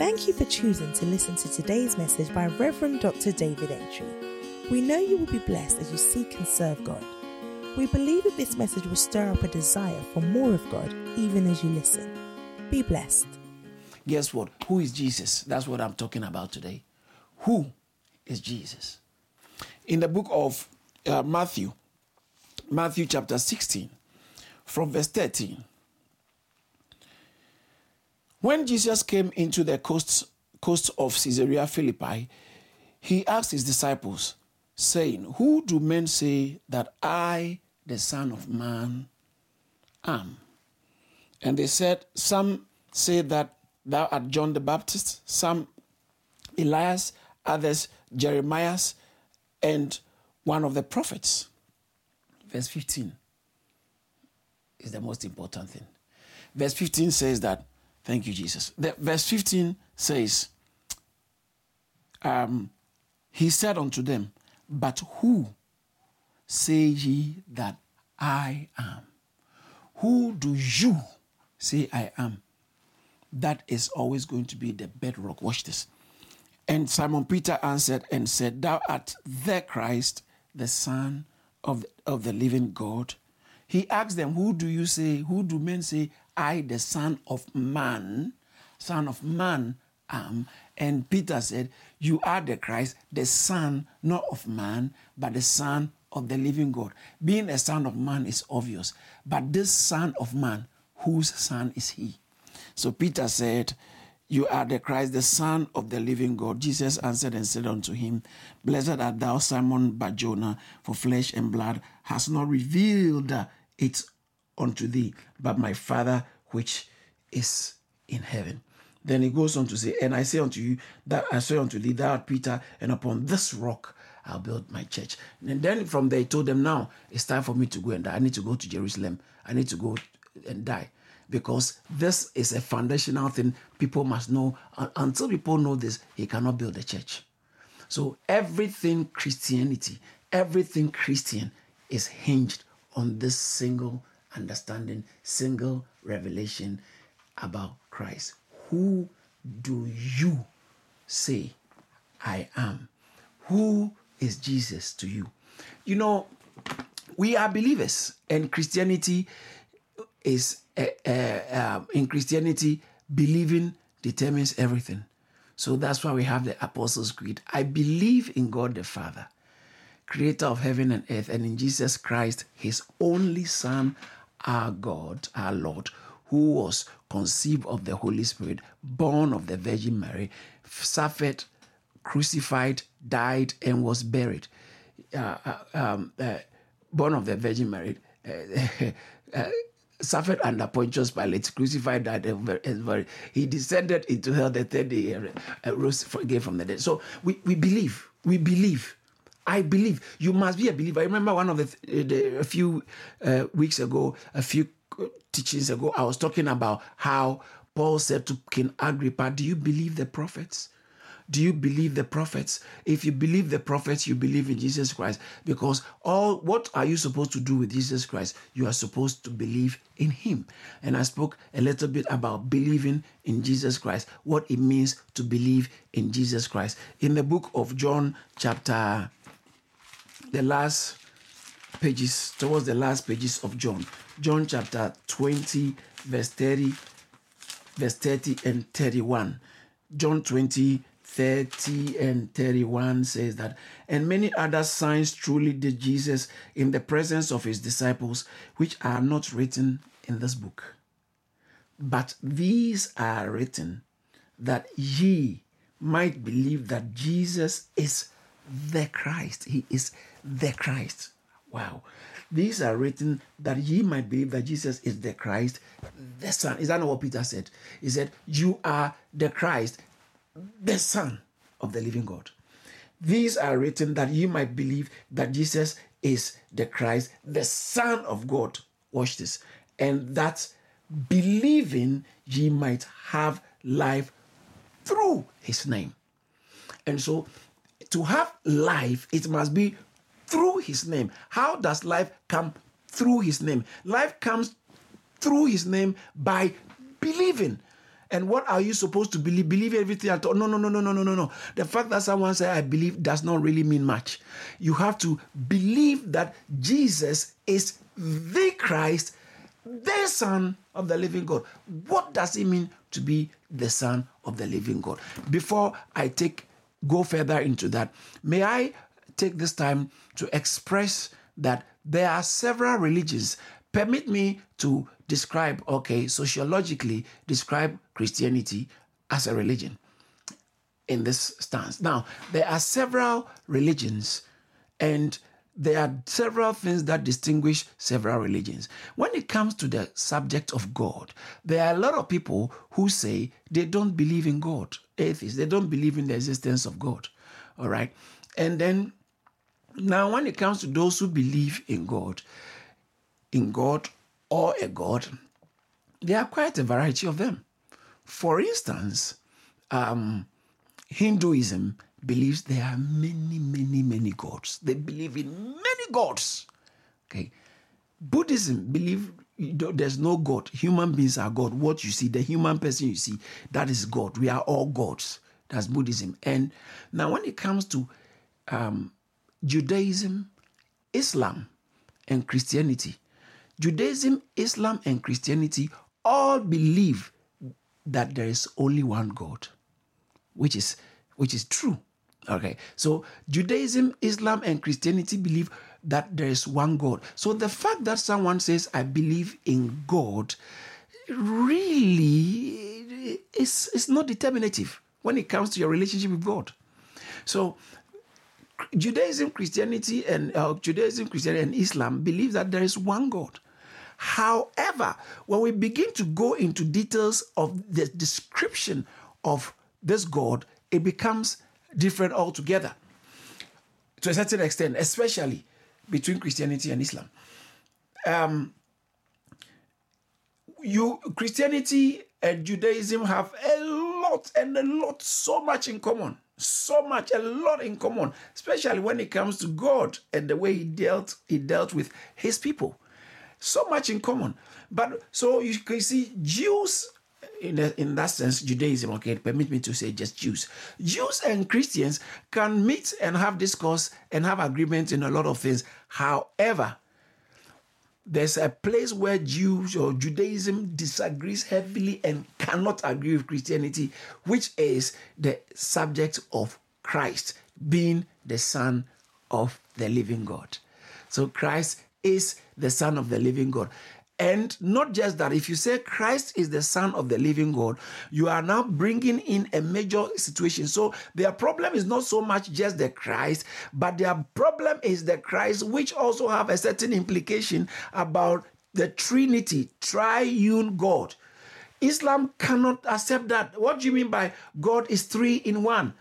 Thank you for choosing to listen to today's message by Reverend Dr. David Entry. We know you will be blessed as you seek and serve God. We believe that this message will stir up a desire for more of God even as you listen. Be blessed. Guess what? Who is Jesus? That's what I'm talking about today. Who is Jesus? In the book of uh, Matthew, Matthew chapter 16, from verse 13. When Jesus came into the coast, coast of Caesarea Philippi, he asked his disciples, saying, Who do men say that I, the Son of Man, am? And they said, Some say that thou art John the Baptist, some Elias, others Jeremiah, and one of the prophets. Verse 15 is the most important thing. Verse 15 says that, thank you, Jesus. The, verse 15 says, um, He said unto them, But who say ye that I am? Who do you say I am? That is always going to be the bedrock. Watch this. And Simon Peter answered and said, Thou art the Christ, the Son of, of the living God. He asked them, Who do you say, who do men say, I, the Son of Man, Son of Man, am? And Peter said, You are the Christ, the Son, not of man, but the Son of the living God. Being a Son of Man is obvious, but this Son of Man, whose Son is he? So Peter said, You are the Christ, the Son of the living God. Jesus answered and said unto him, Blessed art thou, Simon Barjona, for flesh and blood has not revealed it unto thee, but my Father which is in heaven. Then he goes on to say, And I say unto you that I say unto thee, thou art Peter, and upon this rock I'll build my church. And then from there he told them, Now it's time for me to go and die. I need to go to Jerusalem. I need to go and die. Because this is a foundational thing people must know. Until people know this, he cannot build a church. So everything Christianity, everything Christian is hinged on this single understanding, single revelation about Christ. Who do you say I am? Who is Jesus to you? You know, we are believers, and Christianity is uh, uh, in Christianity, believing determines everything. So that's why we have the Apostles' Creed. I believe in God the Father creator of heaven and earth, and in Jesus Christ, his only Son, our God, our Lord, who was conceived of the Holy Spirit, born of the Virgin Mary, suffered, crucified, died, and was buried. Uh, uh um, uh, born of the Virgin Mary, uh, uh, suffered under Pontius Pilate, crucified, died, and buried. He descended into hell the third day, rose again from the dead. So we, we believe, we believe I believe you must be a believer. I remember one of the, the a few uh, weeks ago, a few teachings ago, I was talking about how Paul said to King Agrippa, "Do you believe the prophets?" Do you believe the prophets? If you believe the prophets, you believe in Jesus Christ. Because all what are you supposed to do with Jesus Christ? You are supposed to believe in him. And I spoke a little bit about believing in Jesus Christ, what it means to believe in Jesus Christ. In the book of John, chapter the last pages, towards the last pages of John. John chapter 20, verse 30, verse 30 and 31. John 20, 30 and 31 says that, and many other signs truly did Jesus in the presence of his disciples, which are not written in this book. But these are written that ye might believe that Jesus is the Christ. He is the Christ. Wow. These are written that ye might believe that Jesus is the Christ, the Son. Is that not what Peter said? He said, You are the Christ, the Son of the living God. These are written that ye might believe that Jesus is the Christ, the Son of God. Watch this. And that believing ye might have life through his name. And so to have life, it must be through his name. How does life come through his name? Life comes through his name by believing. And what are you supposed to believe? Believe everything at all? No, no, no, no, no, no, no, no. The fact that someone said I believe does not really mean much. You have to believe that Jesus is the Christ, the Son of the living God. What does it mean to be the Son of the living God? Before I take go further into that, may I take this time to express that there are several religions. Permit me to describe, okay, sociologically describe Christianity as a religion in this stance. Now, there are several religions and there are several things that distinguish several religions. When it comes to the subject of God, there are a lot of people who say they don't believe in God, atheists, they don't believe in the existence of God. All right. And then now, when it comes to those who believe in God, in God or a God, there are quite a variety of them. For instance, um, Hinduism believes there are many, many, many gods. They believe in many gods. Okay. Buddhism believe there's no God. Human beings are God. What you see, the human person you see, that is God. We are all gods. That's Buddhism. And now, when it comes to um, Judaism, Islam, and Christianity, Judaism, Islam, and Christianity all believe that there is only one God, which is which is true. Okay, so Judaism, Islam, and Christianity believe that there is one God. So the fact that someone says, I believe in God, really is, is not determinative when it comes to your relationship with God. So Judaism, Christianity, and uh, Judaism, Christianity, and Islam believe that there is one God. However, when we begin to go into details of the description of this God, it becomes different altogether to a certain extent, especially between Christianity and Islam. Um, you Christianity and Judaism have a lot and a lot, so much in common, so much, a lot in common, especially when it comes to God and the way He dealt He dealt with His people. So much in common, but so you can see Jews in, the, in that sense, Judaism, okay, permit me to say just Jews. Jews and Christians can meet and have discourse and have agreement in a lot of things. However, there's a place where Jews or Judaism disagrees heavily and cannot agree with Christianity, which is the subject of Christ being the Son of the living God. So Christ is the Son of the living God. And not just that, if you say Christ is the Son of the living God, you are now bringing in a major situation. So their problem is not so much just the Christ, but their problem is the Christ, which also have a certain implication about the Trinity, triune God. Islam cannot accept that. What do you mean by God is three in one?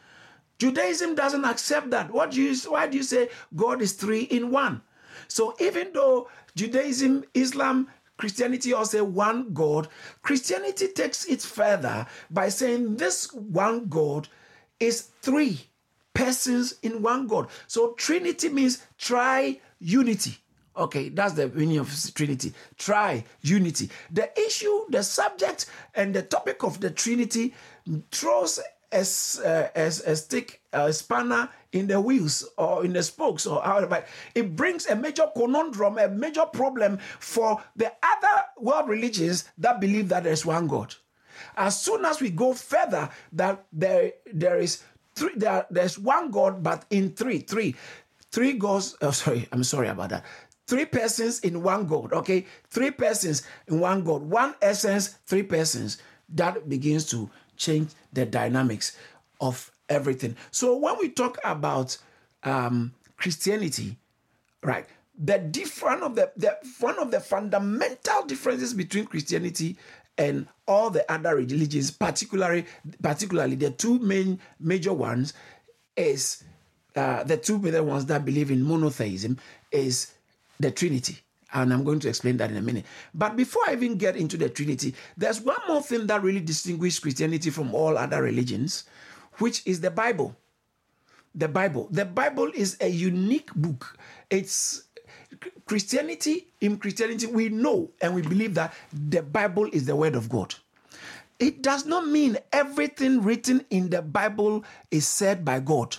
Judaism doesn't accept that. What do you why do you say God is three in one? So even though Judaism, Islam, Christianity also one God. Christianity takes it further by saying this one God is three persons in one God. So Trinity means try unity. Okay, that's the meaning of Trinity. Try unity. The issue, the subject, and the topic of the Trinity throws as uh, as a stick, a spanner in the wheels or in the spokes or however. It brings a major conundrum, a major problem for the other world religions that believe that there's one God. As soon as we go further, that there there is three, there, there's one God, but in three, three, three gods. Oh, sorry, I'm sorry about that. Three persons in one God. Okay, three persons in one God, one essence, three persons. That begins to change the dynamics of everything. So when we talk about um, Christianity, right, the different of the, the one of the fundamental differences between Christianity and all the other religions, particularly particularly the two main major ones, is uh, the two major ones that believe in monotheism is the Trinity. And I'm going to explain that in a minute. But before I even get into the Trinity, there's one more thing that really distinguishes Christianity from all other religions, which is the Bible. The Bible. The Bible is a unique book. It's Christianity, in Christianity, we know and we believe that the Bible is the Word of God. it does not mean everything written in the Bible is said by God.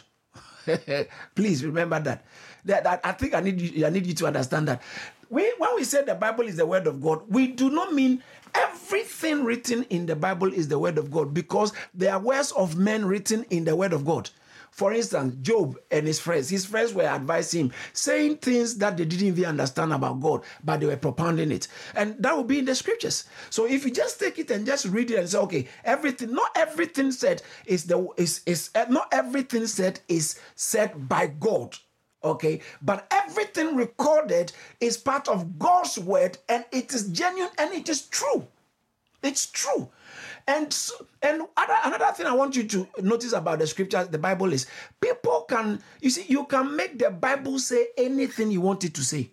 Please remember that. That, that. I think I need you, I need you to understand that. We, when we say the Bible is the word of God, we do not mean everything written in the Bible is the word of God because there are words of men written in the word of God. For instance, Job and his friends, his friends were advising him, saying things that they didn't even understand about God, but they were propounding it. And that will be in the scriptures. So if you just take it and just read it and say, okay, everything, not everything said is the is is uh, not everything said is said by God. Okay, but everything recorded is part of God's word and it is genuine and it is true. It's true. And and other, another thing I want you to notice about the scriptures, the Bible is people can you see you can make the Bible say anything you want it to say,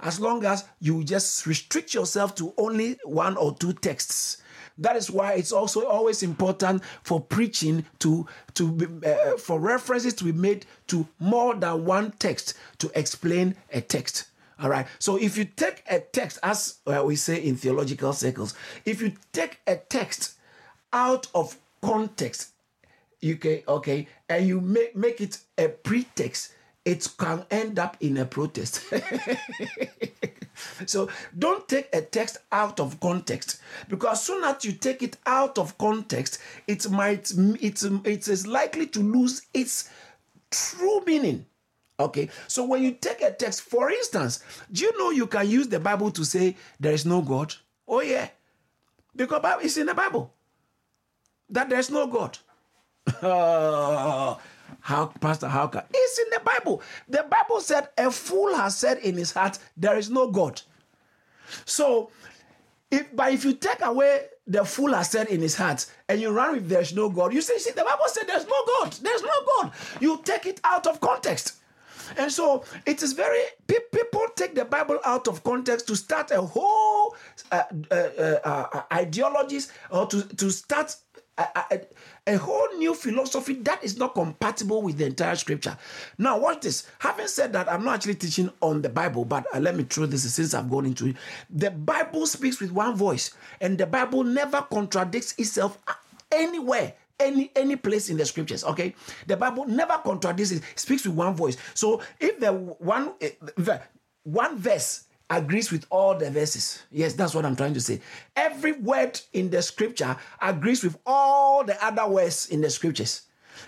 as long as you just restrict yourself to only one or two texts. That is why it's also always important for preaching to to be, uh, for references to be made to more than one text to explain a text. All right. So if you take a text, as uh, we say in theological circles, if you take a text out of context, okay, okay, and you make, make it a pretext, it can end up in a protest. so don't take a text out of context because as soon as you take it out of context, it might it's it is likely to lose its true meaning. Okay, so when you take a text, for instance, do you know you can use the Bible to say there is no God? Oh, yeah, because it's in the Bible that there's no God. Oh, how, Pastor, how? It's in the Bible. The Bible said, A fool has said in his heart, There is no God. So, if, but if you take away the fool has said in his heart and you run with there's no God, you say, see, the Bible said there's no God. There's no God. You take it out of context. And so it is very, people take the Bible out of context to start a whole uh, uh, uh, uh ideologies or to, to start a, a, a, whole new philosophy that is not compatible with the entire scripture. Now, watch this. Having said that, I'm not actually teaching on the Bible, but uh, let me throw this since I've gone into it. The Bible speaks with one voice, and the Bible never contradicts itself anywhere any any place in the scriptures okay the bible never contradicts it speaks with one voice so if the one the eh, one verse agrees with all the verses. Yes that's what i'm trying to say. Every word in the scripture agrees with all the other words in the scriptures.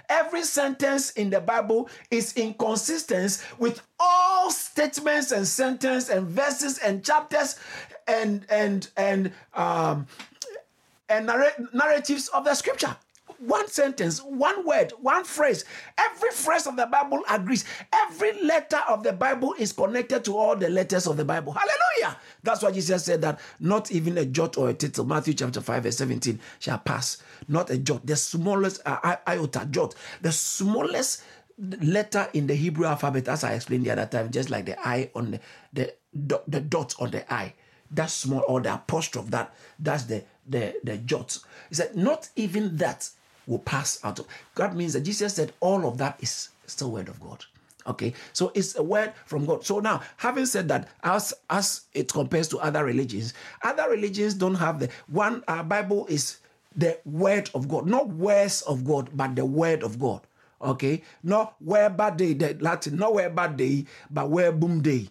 Every sentence in the Bible is in consistence with all statements and sentences and verses and chapters and and and um and narratives of the scripture one sentence, one word, one phrase. Every phrase of the Bible agrees. Every letter of the Bible is connected to all the letters of the Bible. Hallelujah. That's why Jesus said that not even a jot or a tittle, Matthew chapter 5, verse 17, shall pass. Not a jot, the smallest uh, iota, jot, the smallest letter in the Hebrew alphabet, as I explained the other time, just like the I on the, the, the dot on the I. That small, or the apostrophe, that that's the the the jot. He said, not even that will pass out. Of, God means that Jesus said all of that is still word of God. Okay, so it's a word from God. So now, having said that, as as it compares to other religions, other religions don't have the one. Our Bible is the word of God, not words of God, but the word of God. Okay, not verba Dei, the Latin, not verba Dei, but verbum Dei.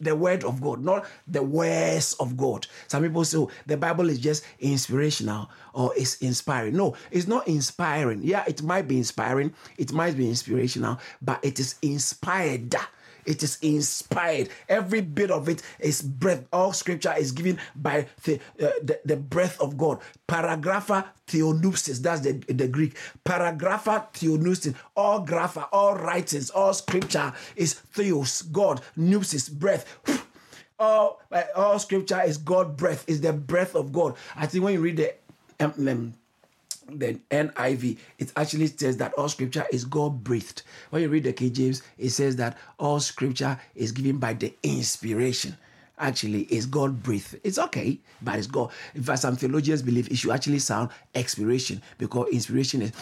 The word of God, not the words of God. Some people say oh, the Bible is just inspirational or it's inspiring. No, it's not inspiring. Yeah, it might be inspiring, it might be inspirational, but it is inspired it is inspired. Every bit of it is breath. All scripture is given by the, uh, the, the, breath of God. Paragrapha theonoustis, that's the, the Greek. Paragrapha theonoustis, all grapha, all writings, all scripture is theos, God, noustis, breath. All, uh, all scripture is God breath, is the breath of God. I think when you read the um, um, the NIV, it actually says that all scripture is God breathed. When you read the King James, it says that all scripture is given by the inspiration. Actually, is God breathed. It's okay, but it's God. In fact, some theologians believe it should actually sound expiration because inspiration is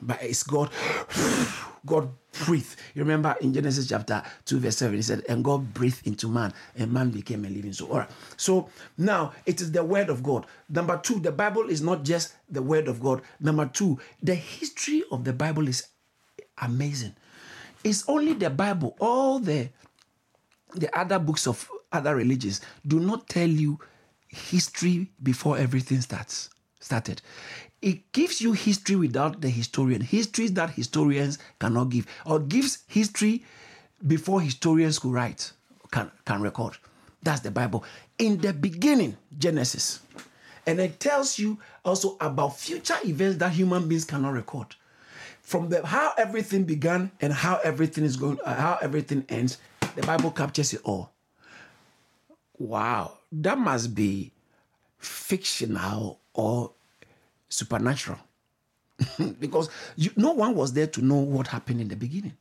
but it's God. God breathed. You remember in Genesis chapter 2, verse 7, he said, And God breathed into man, and man became a living soul. All right. So now it is the word of God. Number two, the Bible is not just the word of God. Number two, the history of the Bible is amazing. It's only the Bible, all the the other books of other religions do not tell you history before everything starts started it gives you history without the historian. Histories that historians cannot give or gives history before historians could write can, can record. That's the bible. In the beginning genesis and it tells you also about future events that human beings cannot record. From the how everything began and how everything is going uh, how everything ends the bible captures it all. Wow. That must be fictional or supernatural. Because you, no one was there to know what happened in the beginning.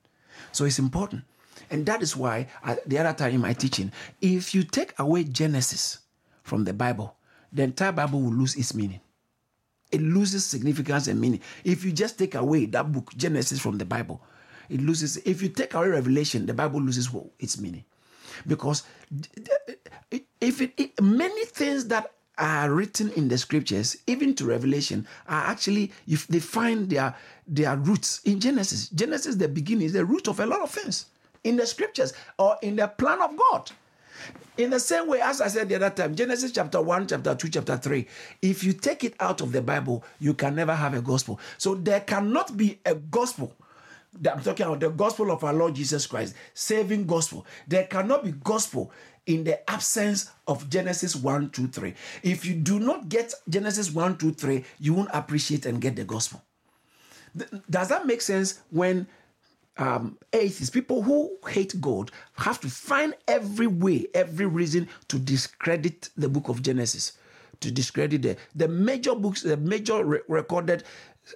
So it's important. And that is why I, the other time in my teaching if you take away genesis from the bible the entire bible will lose its meaning. It loses significance and meaning. If you just take away that book genesis from the bible it loses if you take away revelation the bible loses its meaning. Because if it, it many things that are written in the scriptures, even to Revelation, are actually if they find their their roots in Genesis. Genesis, the beginning, is the root of a lot of things in the scriptures or in the plan of God. In the same way, as I said the other time, Genesis chapter 1, chapter 2, chapter 3, if you take it out of the Bible, you can never have a gospel. So there cannot be a gospel. I'm talking about the gospel of our Lord Jesus Christ, saving gospel. There cannot be gospel in the absence of Genesis 1, 2, 3. If you do not get Genesis 1, 2, 3, you won't appreciate and get the gospel. Does that make sense when um, atheists, people who hate God, have to find every way, every reason to discredit the book of Genesis, to discredit the, the major books, the major re- recorded,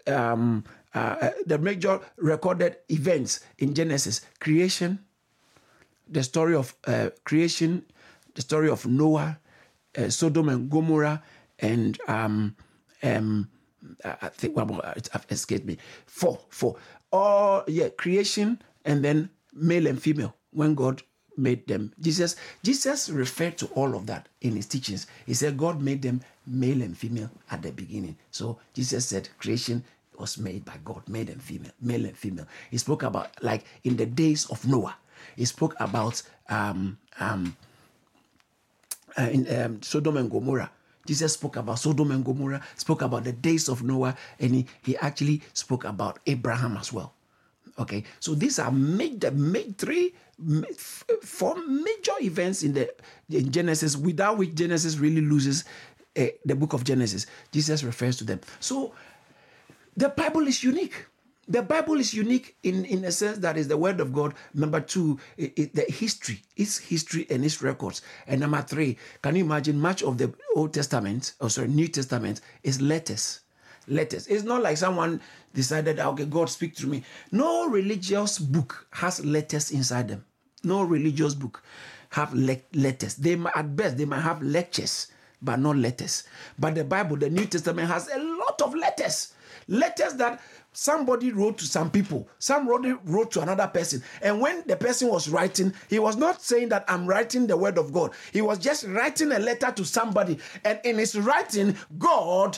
um, uh, uh the major recorded events in Genesis, creation, the story of uh, creation, the story of Noah, uh, Sodom and Gomorrah, and um, um, I think well, it escaped me. Four, four. All yeah, creation and then male and female when God made them. Jesus, Jesus referred to all of that in his teachings. He said God made them male and female at the beginning. So Jesus said creation was made by God, male and female, male and female. He spoke about like in the days of Noah. He spoke about um, um, uh, in um, Sodom and Gomorrah. Jesus spoke about Sodom and Gomorrah, spoke about the days of Noah, and he, he actually spoke about Abraham as well. Okay, so these are major, major three, four major events in the in Genesis, without which Genesis really loses uh, the book of Genesis. Jesus refers to them. So the Bible is unique the Bible is unique in, in a sense that is the word of God. Number two, it, it, the history, its history and its records. And number three, can you imagine much of the Old Testament, or sorry, New Testament is letters. Letters. It's not like someone decided, ah, okay, God speak through me. No religious book has letters inside them. No religious book have le- letters. They might, at best, they might have lectures, but not letters. But the Bible, the New Testament has a lot of letters. Letters that somebody wrote to some people somebody wrote to another person and when the person was writing he was not saying that i'm writing the word of god. He was just writing a letter to somebody and in his writing god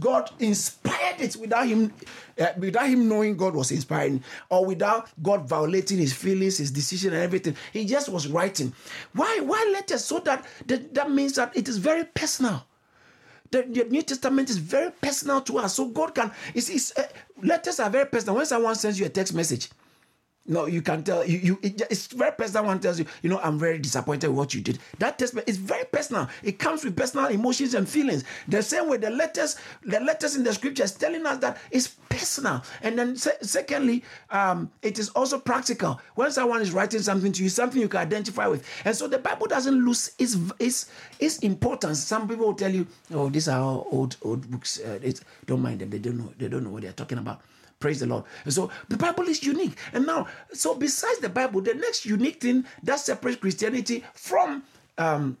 god inspired it without him uh, without him knowing god was inspiring or without god violating his feelings his decision and everything. He just was writing. Why why letters? So that that, that means that it is very personal the, the, New Testament is very personal to us. So God can, it's, it's, uh, letters are very personal. When someone sends you a text message, no, you can tell you, you it, it's very personal. One tells you, you know, I'm very disappointed with what you did. That text is very personal. It comes with personal emotions and feelings. The same way the letters, the letters in the scriptures telling us that it's personal. And then se- secondly, um, it is also practical. When someone is writing something to you, something you can identify with. And so the Bible doesn't lose its its its importance. Some people will tell you, oh, these are old old books. Uh, don't mind them. They don't know. They don't know what they're talking about. Praise the Lord. And so the Bible is unique. And now, so besides the Bible, the next unique thing that separates Christianity from um,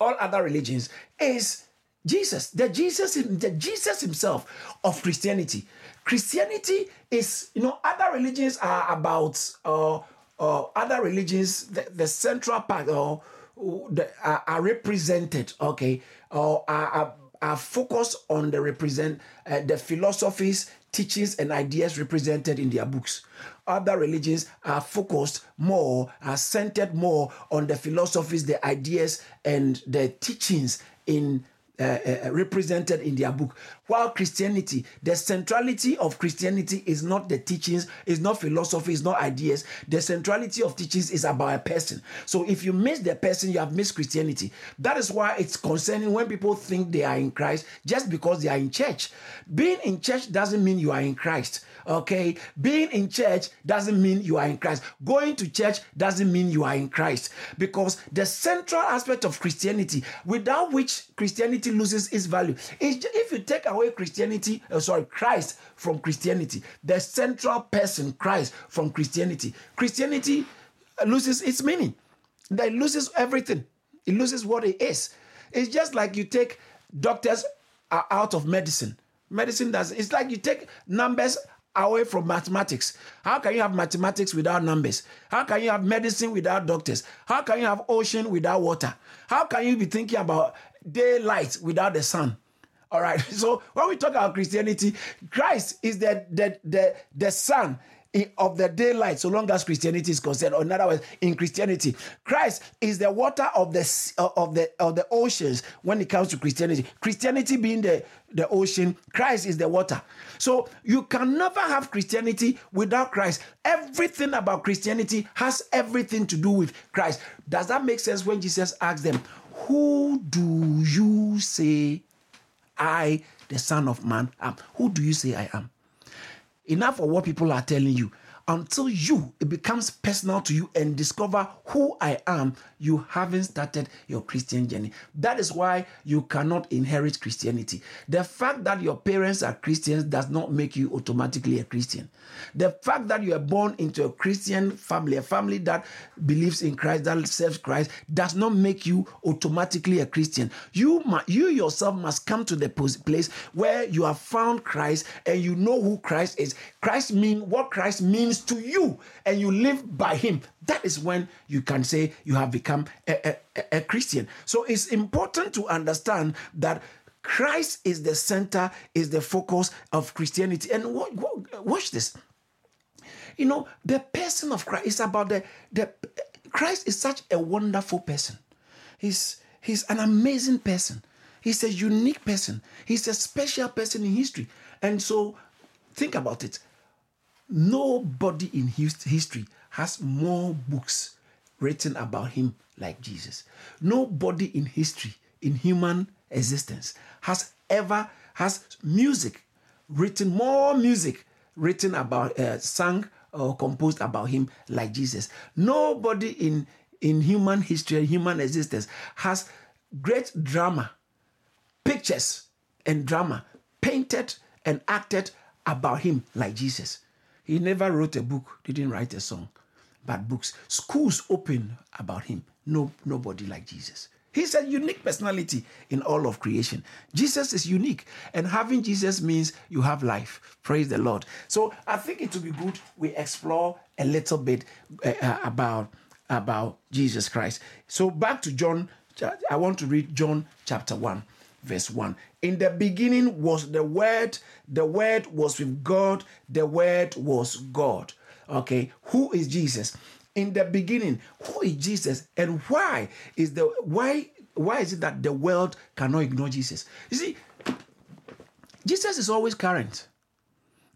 all other religions is Jesus, the Jesus, the Jesus himself of Christianity. Christianity is, you know, other religions are about, uh, uh, other religions, the, the central part, or uh, are, are represented, okay, or are, are, are focused on the represent uh, the philosophies, teachings, and ideas represented in their books. Other religions are focused more, are centered more on the philosophies, the ideas, and the teachings in uh, uh, represented in their book. While Christianity, the centrality of Christianity is not the teachings, is not philosophy, is not ideas. The centrality of teachings is about a person. So if you miss the person, you have missed Christianity. That is why it's concerning when people think they are in Christ just because they are in church. Being in church doesn't mean you are in Christ. Okay, being in church doesn't mean you are in Christ. Going to church doesn't mean you are in Christ because the central aspect of Christianity, without which Christianity loses its value, is if you take away Christianity, uh, sorry, Christ from Christianity, the central person, Christ from Christianity, Christianity loses its meaning. It loses everything. It loses what it is. It's just like you take doctors out of medicine. Medicine does. It's like you take numbers away from mathematics. How can you have mathematics without numbers? How can you have medicine without doctors? How can you have ocean without water? How can you be thinking about daylight without the sun? All right. So when we talk about Christianity, Christ is the the the, the sun of the daylight, so long as Christianity is concerned. Or in other words, in Christianity, Christ is the water of the uh, of the of the oceans when it comes to Christianity. Christianity being the the ocean, Christ is the water. So you can never have Christianity without Christ. Everything about Christianity has everything to do with Christ. Does that make sense when Jesus asked them, "Who do you say I, the Son of Man, am? Who do you say I am?" Enough of what people are telling you. Until you, it becomes personal to you and discover who I am, you haven't started your Christian journey. That is why you cannot inherit Christianity. The fact that your parents are Christians does not make you automatically a Christian. The fact that you are born into a Christian family, a family that believes in Christ, that serves Christ, does not make you automatically a Christian. You, you yourself must come to the place where you have found Christ and you know who Christ is. Christ mean what Christ means to you, and you live by Him. That is when you can say you have become a, a, a Christian. So it's important to understand that Christ is the center, is the focus of Christianity. And watch this. You know, the person of Christ is about the, the Christ is such a wonderful person. He's he's an amazing person. He's a unique person. He's a special person in history. And so think about it. Nobody in history has more books written about him like Jesus. Nobody in history, in human existence, has ever has music written more music written about uh, sung or composed about him like Jesus. Nobody in in human history, human existence, has great drama, pictures and drama painted and acted about him like Jesus. He never wrote a book, didn't write a song, but books. Schools open about him. No, nobody like Jesus. He's a unique personality in all of creation. Jesus is unique, and having Jesus means you have life. Praise the Lord. So I think it would be good we explore a little bit uh, about about Jesus Christ. So back to John. I want to read John chapter one, verse one. In the beginning was the Word, the Word was with God, the Word was God. Okay, who is Jesus? In the beginning, who is Jesus and why is the why why is it that the world cannot ignore Jesus? You see, Jesus is always current.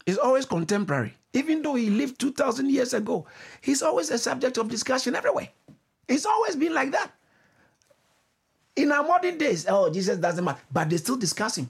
He's always contemporary. Even though he lived 2000 years ago, he's always a subject of discussion everywhere. It's always been like that. In our modern days, oh, Jesus doesn't matter, but they still discuss him.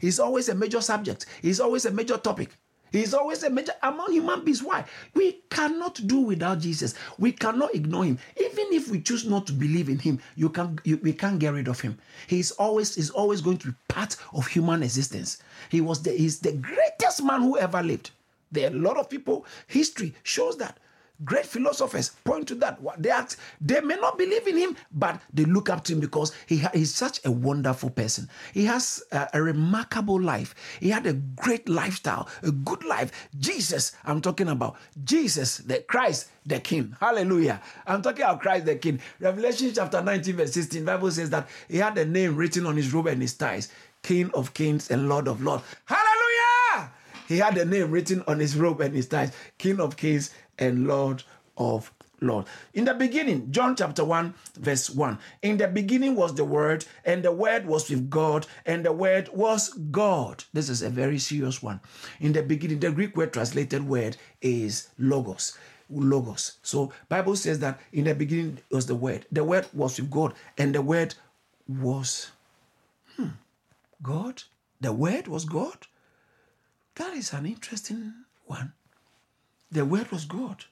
He's always a major subject. He's always a major topic. He's always a major among human beings. Why? We cannot do without Jesus. We cannot ignore him. Even if we choose not to believe in him, you can you, we can't get rid of him. He's always is always going to be part of human existence. He was the he's the greatest man who ever lived. There are a lot of people. History shows that great philosophers point to that. They act, they may not believe in him, but they look up to him because he ha- he's such a wonderful person. He has a, a remarkable life. He had a great lifestyle, a good life. Jesus, I'm talking about Jesus, the Christ, the King. Hallelujah. I'm talking about Christ the King. Revelation chapter 19, verse 16, Bible says that he had a name written on his robe and his ties, King of Kings and Lord of Lords. Hallelujah. He had a name written on his robe and his ties, King of Kings and Lord of Lord. In the beginning, John chapter 1, verse 1. In the beginning was the Word, and the Word was with God, and the Word was God. This is a very serious one. In the beginning, the Greek word translated word is logos. Logos. So Bible says that in the beginning was the Word. The Word was with God, and the Word was hmm, God. The Word was God. That is an interesting one. The Word was God.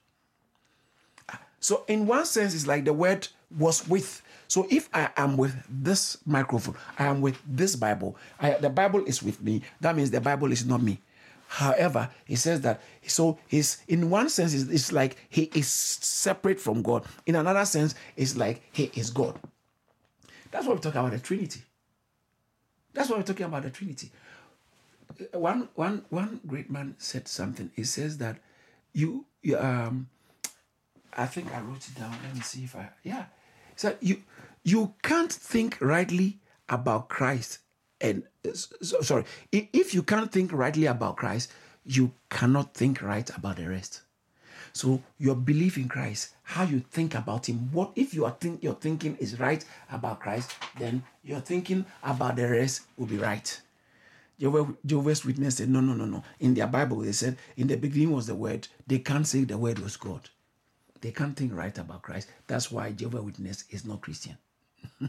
Ah, so, in one sense, it's like the Word was with. So, if I am with this microphone, I am with this Bible, I, the Bible is with me, that means the Bible is not me. However, he says that so he's in one sense it's, it's like he is separate from God. In another sense, it's like he is God. That's what we're talking about the Trinity. That's what we're talking about the Trinity. One one one great man said something. He says that you, you um I think I wrote it down. Let me see if I yeah. So you you can't think rightly about Christ and so, sorry if you can't think rightly about Christ, you cannot think right about the rest. So your belief in Christ, how you think about Him, what if you are think your thinking is right about Christ, then your thinking about the rest will be right. Jehovah's Witness said, no, no, no, no. In their Bible, they said, in the beginning was the Word. They can't say the Word was God. They can't think right about Christ. That's why Jehovah's Witness is not Christian.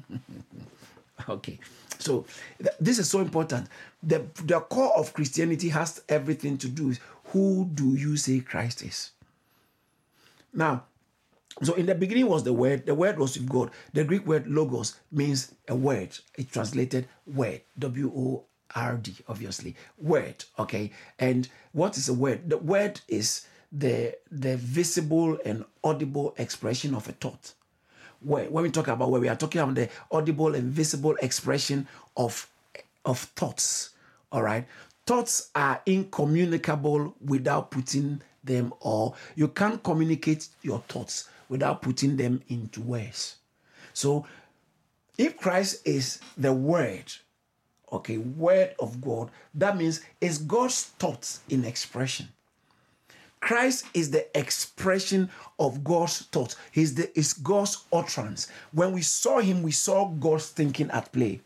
okay, so th- this is so important. The, the core of Christianity has everything to do with who do you say Christ is? Now, so in the beginning was the word, the word was with God. The Greek word logos means a word. It translated word, W O R D, obviously. Word, okay? And what is a word? The word is the the visible and audible expression of a thought. Where, when we talk about where we are talking about the audible and visible expression of of thoughts. All right. Thoughts are incommunicable without putting them, or you can't communicate your thoughts without putting them into words. So, if Christ is the Word, okay, Word of God, that means it's God's thoughts in expression. Christ is the expression of God's thoughts. He's the is God's utterance. When we saw him, we saw God's thinking at play.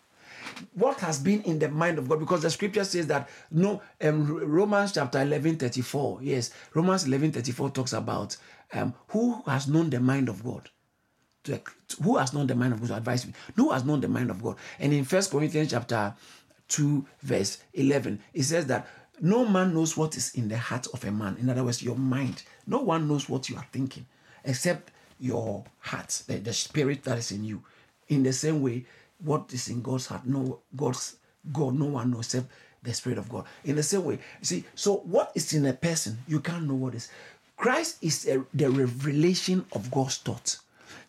What has been in the mind of God? Because the scripture says that no, um, Romans chapter 11, 34. Yes, Romans 11, 34 talks about um, who has known the mind of God. To, who has known the mind of God to advise me? Who has known the mind of God? And in First Corinthians chapter 2, verse 11, it says that no man knows what is in the heart of a man. In other words, your mind. No one knows what you are thinking except your heart, the, the spirit that is in you. In the same way, what is in God's heart, no God's God, no one knows except the Spirit of God. In the same way, you see, so what is in a person, you can't know what is. Christ is a, the revelation of God's thoughts.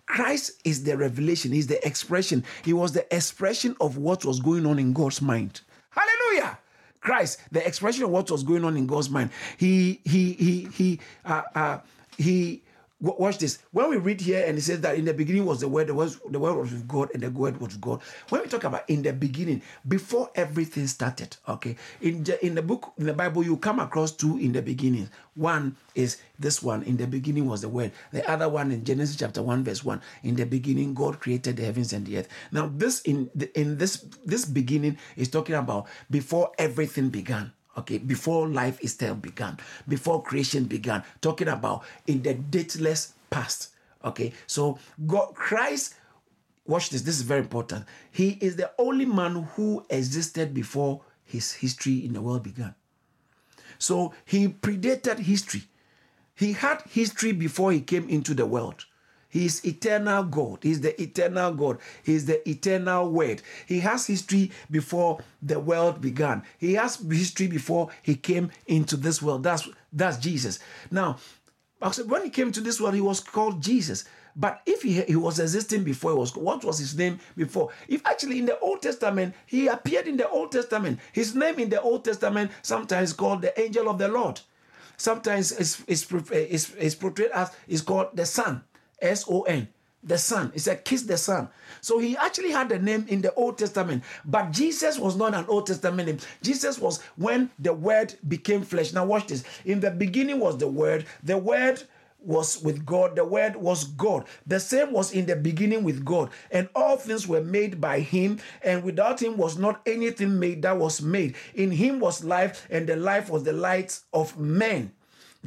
Christ is the revelation, he's the expression. He was the expression of what was going on in God's mind. Hallelujah. Christ, the expression of what was going on in God's mind. He he he he uh, uh, he watch this. When we read here and it says that in the beginning was the word, word, the word was with God, and the word was God. When we talk about in the beginning, before everything started, okay, in the in the book in the Bible, you come across two in the beginning. One is this one, in the beginning was the word. The other one in Genesis chapter 1, verse 1. In the beginning, God created the heavens and the earth. Now, this in the, in this this beginning is talking about before everything began okay before life itself began before creation began talking about in the dateless past. Okay so god christ watch this this is very important. He is the only man who existed before his history in the world began. So he predated history. He had history before he came into the world he is eternal God. He's the eternal God. He's the eternal Word. He has history before the world began. He has history before he came into this world. That's that's Jesus. Now, When he came to this world, he was called Jesus. But if he, he was existing before, was what was his name before? If actually in the Old Testament, he appeared in the Old Testament. His name in the Old Testament sometimes called the angel of the Lord. Sometimes it's, it's, it's portrayed as is called the Son, S O N the Son. He said, Kiss the Son. So he actually had the name in the Old Testament, but Jesus was not an Old Testament name. Jesus was when the Word became flesh. Now, watch this. In the beginning was the Word. The Word was with God. The Word was God. The same was in the beginning with God. And all things were made by Him, and without Him was not anything made that was made. In Him was life, and the life was the light of men.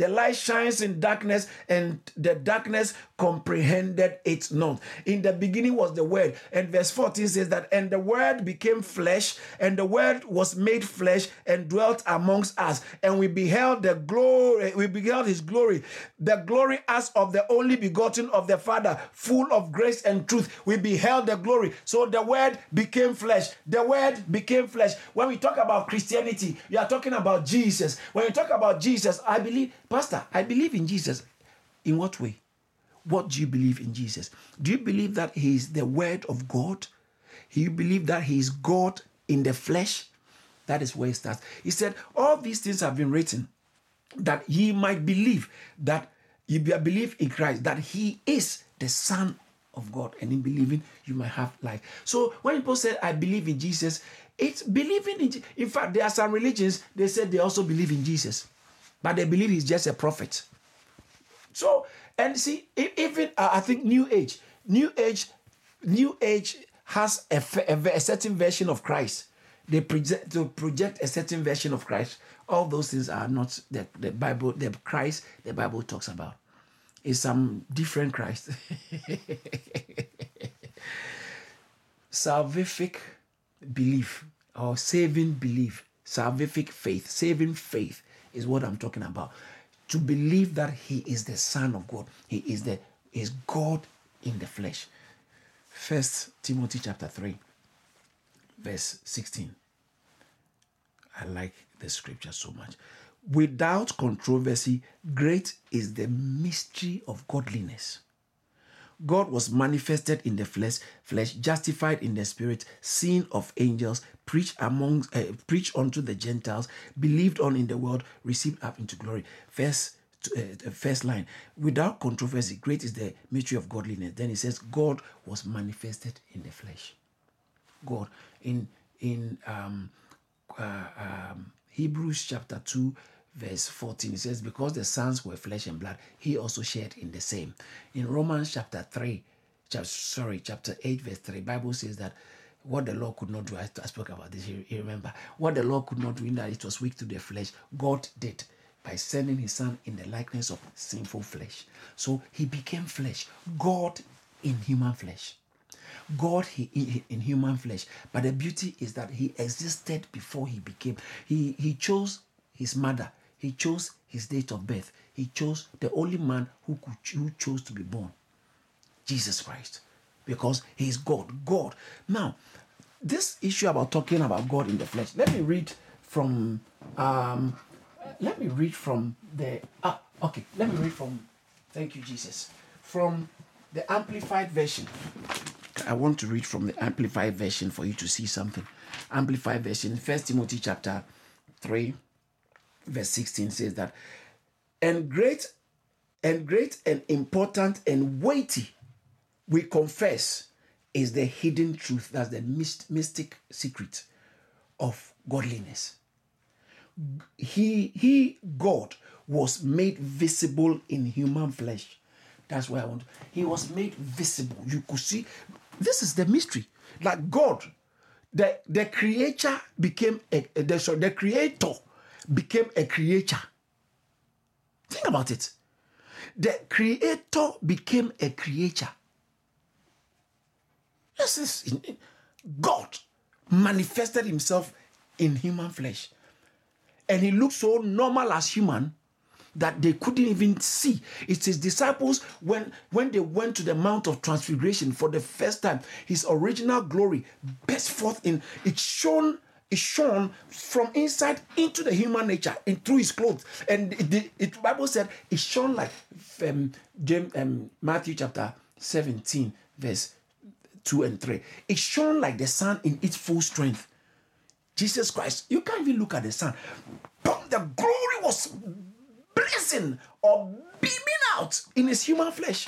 The light shines in darkness, and the darkness comprehended it not. In the beginning was the Word. And verse 14 says that, and the Word became flesh, and the Word was made flesh and dwelt amongst us. And we beheld the glory, we beheld his glory, the glory as of the only begotten of the Father, full of grace and truth. We beheld the glory. So the Word became flesh. The Word became flesh. When we talk about Christianity, we are talking about Jesus. When you talk about Jesus, I believe Pastor, I believe in Jesus. In what way? What do you believe in Jesus? Do you believe that He is the Word of God? Do you believe that He is God in the flesh? That is where it starts. He said, All these things have been written that ye might believe that you believe in Christ, that He is the Son of God, and in believing you might have life. So when people say, I believe in Jesus, it's believing in in fact, there are some religions, they said they also believe in Jesus but they believe he's just a prophet. So, and see, even uh, I think New Age, New Age, New Age has a, a, a certain version of Christ. They project to project a certain version of Christ. All those things are not the, the Bible, the Christ the Bible talks about. Is some different Christ. salvific belief or saving belief, salvific faith, saving faith is what I'm talking about. To believe that He is the Son of God, He is the is God in the flesh. First Timothy chapter 3, verse 16. I like the scripture so much. Without controversy, great is the mystery of godliness. God was manifested in the flesh, flesh justified in the spirit, seen of angels, preached among, uh, preached unto the Gentiles, believed on in the world, received up into glory. First, uh, first line, without controversy, great is the mystery of godliness. Then he says, God was manifested in the flesh. God in in um, uh, um, Hebrews chapter two, verse 14 it says because the sons were flesh and blood he also shared in the same in romans chapter 3 chapter, sorry chapter 8 verse 3 bible says that what the law could not do i, spoke about this you, you remember what the law could not do in that it was weak to the flesh god did by sending his son in the likeness of sinful flesh so he became flesh god in human flesh God he, in human flesh. But the beauty is that he existed before he became. He he chose his mother. He chose his date of birth. He chose the only man who could who chose to be born, Jesus Christ, because he is God. God. Now, this issue about talking about God in the flesh. Let me read from. Um, let me read from the. Ah, okay. Let me read from. Thank you, Jesus. From the Amplified Version. I want to read from the Amplified Version for you to see something. Amplified Version, First Timothy chapter three verse 16 says that, and great and great and important and weighty, we confess, is the hidden truth. That's the mystic secret of godliness. He, he, God, was made visible in human flesh. That's why I want. He was made visible. You could see. This is the mystery. Like God, the the creator became a, the, the creator became a creature. Think about it. The creator became a creature. This is God manifested himself in human flesh. And he looked so normal as human that they couldn't even see. It's his disciples when, when they went to the Mount of Transfiguration for the first time, his original glory burst forth in it shone is shown from inside into the human nature and through his clothes. And the, Bible said it's shown like um, James, um, Matthew chapter 17, verse 2 and 3. It's shown like the sun in its full strength. Jesus Christ, you can't even look at the sun. But the glory was blazing or beaming out in his human flesh.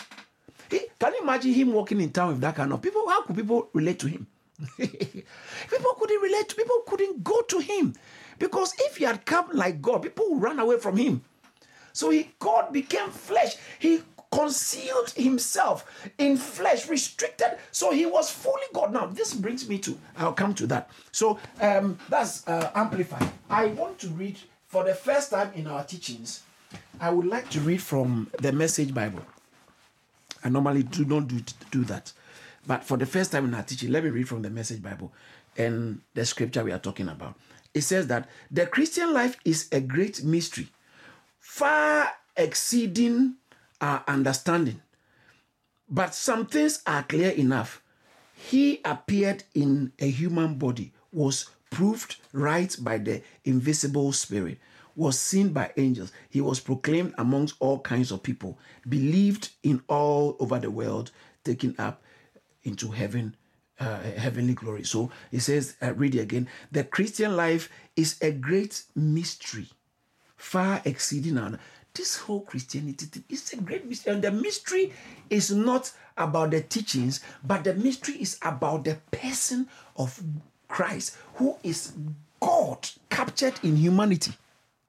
He, can you imagine him walking in town with that kind of people? How could people relate to him? people couldn't relate to people couldn't go to him because if he had come like God, people would run away from him. So he God became flesh. He concealed himself in flesh, restricted. So he was fully God. Now, this brings me to, I'll come to that. So um, that's uh, amplified. I want to read for the first time in our teachings. I would like to read from the Message Bible. I normally do not do, do that. But for the first time in our teaching, let me read from the Message Bible and the scripture we are talking about. It says that the Christian life is a great mystery, far exceeding our understanding. But some things are clear enough. He appeared in a human body, was proved right by the invisible spirit, was seen by angels. He was proclaimed amongst all kinds of people, believed in all over the world, taken up into heaven, uh, heavenly glory. So he says, uh, read it again. The Christian life is a great mystery, far exceeding our. This whole Christianity is a great mystery, and the mystery is not about the teachings, but the mystery is about the person of Christ, who is God captured in humanity.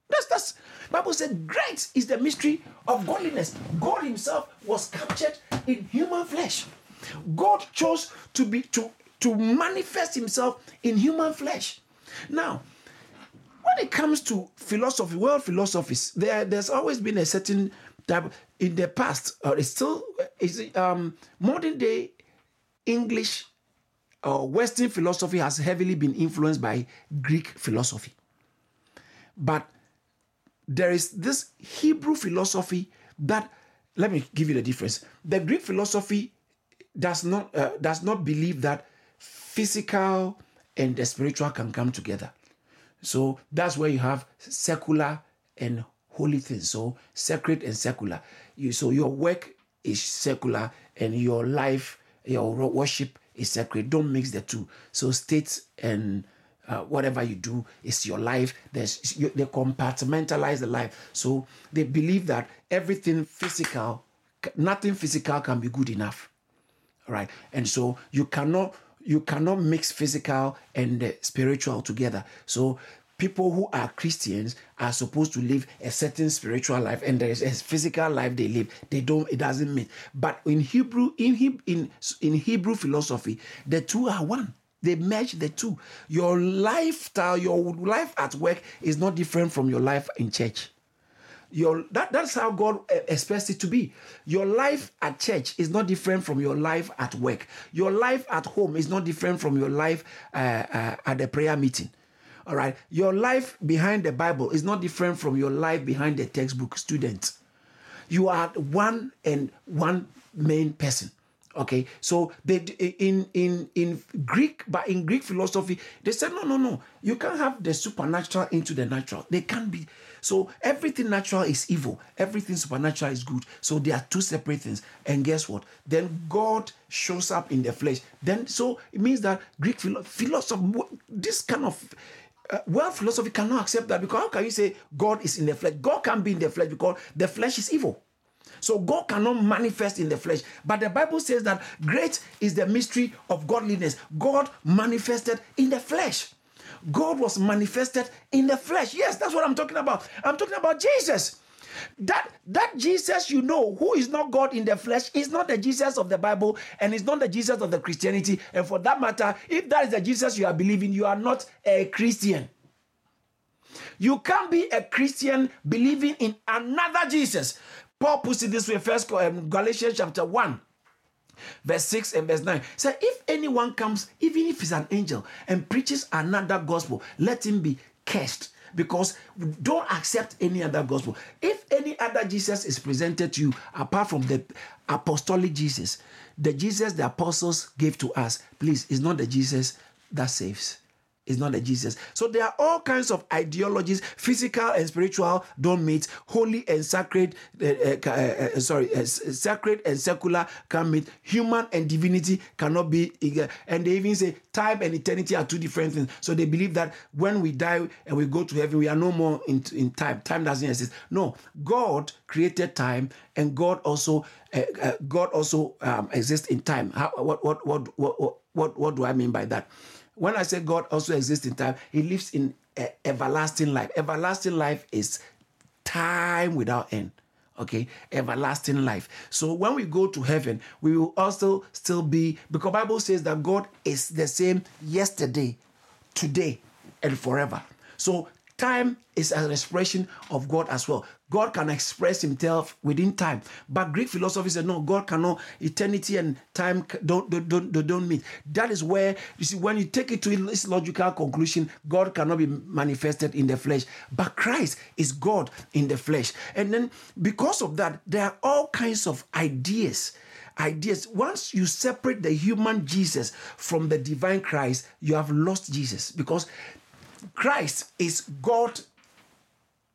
That's that's Bible said, great is the mystery of godliness. God Himself was captured in human flesh. God chose to be to, to manifest himself in human flesh. Now, when it comes to philosophy, world philosophies, there, there's always been a certain type in the past, or it's still is um, modern day English or Western philosophy has heavily been influenced by Greek philosophy. But there is this Hebrew philosophy that let me give you the difference. The Greek philosophy does not uh, does not believe that physical and the spiritual can come together. So that's where you have secular and holy things. So sacred and secular. You so your work is secular and your life, your worship is sacred. Don't mix the two. So state and uh, whatever you do is your life. There's you, they compartmentalize the life. So they believe that everything physical, nothing physical can be good enough right? And so you cannot you cannot mix physical and the spiritual together. So people who are Christians are supposed to live a certain spiritual life and there is a physical life they live. They don't it doesn't mean. But in Hebrew in in in Hebrew philosophy, the two are one. They merge the two. Your lifestyle, your life at work is not different from your life in church. Your that, that's how God eh, expects it to be. Your life at church is not different from your life at work. Your life at home is not different from your life uh, uh, at the prayer meeting. All right. Your life behind the Bible is not different from your life behind the textbook student. You are one and one main person. Okay, so they in in in Greek, but in Greek philosophy, they said no, no, no. You can't have the supernatural into the natural. They can't be. So everything natural is evil. Everything supernatural is good. So they are two separate things. And guess what? Then God shows up in the flesh. Then so it means that Greek philosophy, this kind of uh, world philosophy cannot accept that because how can you say God is in the flesh? God can't be in the flesh because the flesh is evil. So God cannot manifest in the flesh. But the Bible says that great is the mystery of godliness. God manifested in the flesh. God was manifested in the flesh. Yes, that's what I'm talking about. I'm talking about Jesus. That that Jesus you know who is not God in the flesh is not the Jesus of the Bible and is not the Jesus of the Christianity. And for that matter, if that is the Jesus you are believing, you are not a Christian. You can't be a Christian believing in another Jesus. Paul puts it this way, first um, Galatians chapter 1. Verse 6 and verse 9. So if anyone comes, even if he's an angel, and preaches another gospel, let him be cursed. Because don't accept any other gospel. If any other Jesus is presented to you apart from the apostolic Jesus, the Jesus the apostles gave to us, please, is not the Jesus that saves. Is not a Jesus. So there are all kinds of ideologies, physical and spiritual don't meet, holy and sacred, uh, uh, uh, sorry, uh, sacred and secular can meet, human and divinity cannot be. And they even say time and eternity are two different things. So they believe that when we die and we go to heaven, we are no more in, in time. Time doesn't exist. No, God created time, and God also God also um, exists in time. How, what, what, what, what, what, what do I mean by that? When I say God also exists in time, He lives in everlasting life. Everlasting life is time without end. Okay, everlasting life. So when we go to heaven, we will also still be because Bible says that God is the same yesterday, today, and forever. So time is an expression of God as well. God can express himself within time. But Greek philosophy said, no, God cannot, eternity and time don't, don't, don't, don't meet. That is where, you see, when you take it to its logical conclusion, God cannot be manifested in the flesh. But Christ is God in the flesh. And then because of that, there are all kinds of ideas ideas. Once you separate the human Jesus from the divine Christ, you have lost Jesus because Christ is God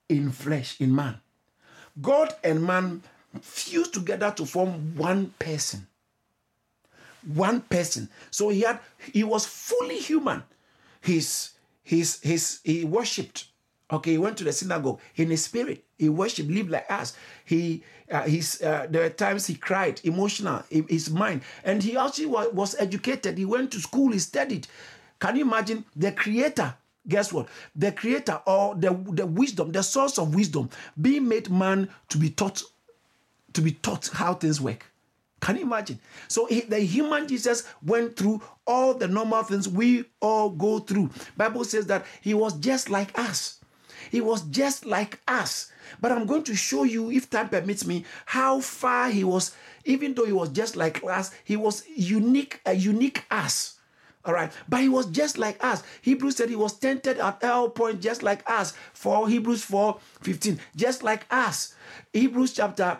in flesh, in man. God and man fused together to form one person. One person. So he had he was fully human. His his his he worshipped. Okay, he went to the synagogue in his spirit. He worshipped, lived like us. He uh, his uh, there were times he cried, emotional, his mind, and he actually was, was educated. He went to school. He studied. Can you imagine the creator guess what? The creator or the, the wisdom, the source of wisdom, being made man to be taught, to be taught how things work. Can you imagine? So he, the human Jesus went through all the normal things we all go through. Bible says that he was just like us. He was just like us. But I'm going to show you, if time permits me, how far he was. Even though he was just like us, he was unique, a unique us. All right. But he was just like us. Hebrews said he was tempted at all points just like us. For Hebrews 4 15, just like us. Hebrews chapter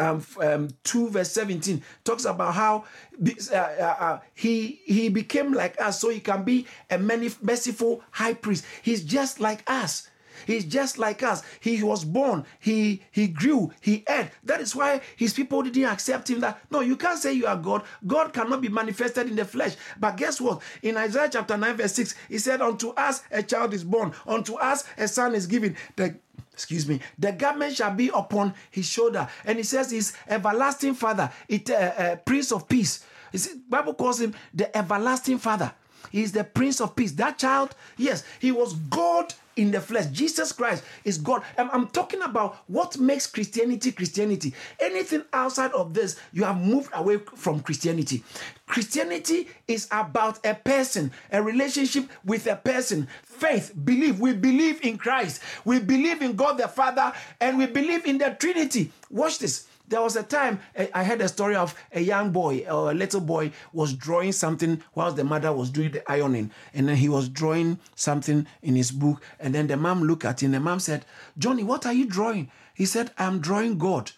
um, um, 2 verse 17 talks about how uh, uh, uh, he he became like us so he can be a many merciful high priest he's just like us He's just like us. He was born, he he grew, he ate. That is why his people didn't accept him. That no, you can't say you are God. God cannot be manifested in the flesh. But guess what? In Isaiah chapter 9, verse 6, he said, Unto us a child is born, unto us a son is given. The excuse me, the garment shall be upon his shoulder. And he says he's everlasting father, it, uh, uh, prince of peace. See, Bible calls him the everlasting father. He's the prince of peace. That child, yes, he was God in the flesh. Jesus Christ is God. I'm, I'm, talking about what makes Christianity Christianity. Anything outside of this, you have moved away from Christianity. Christianity is about a person, a relationship with a person. Faith, belief. We believe in Christ. We believe in God the Father, and we believe in the Trinity. Watch this. There was a time eh, I heard a story of a young boy or a little boy was drawing something whilst the mother was doing the ironing. And then he was drawing something in his book. And then the mom looked at him. The mom said, Johnny, what are you drawing? He said, I'm drawing God.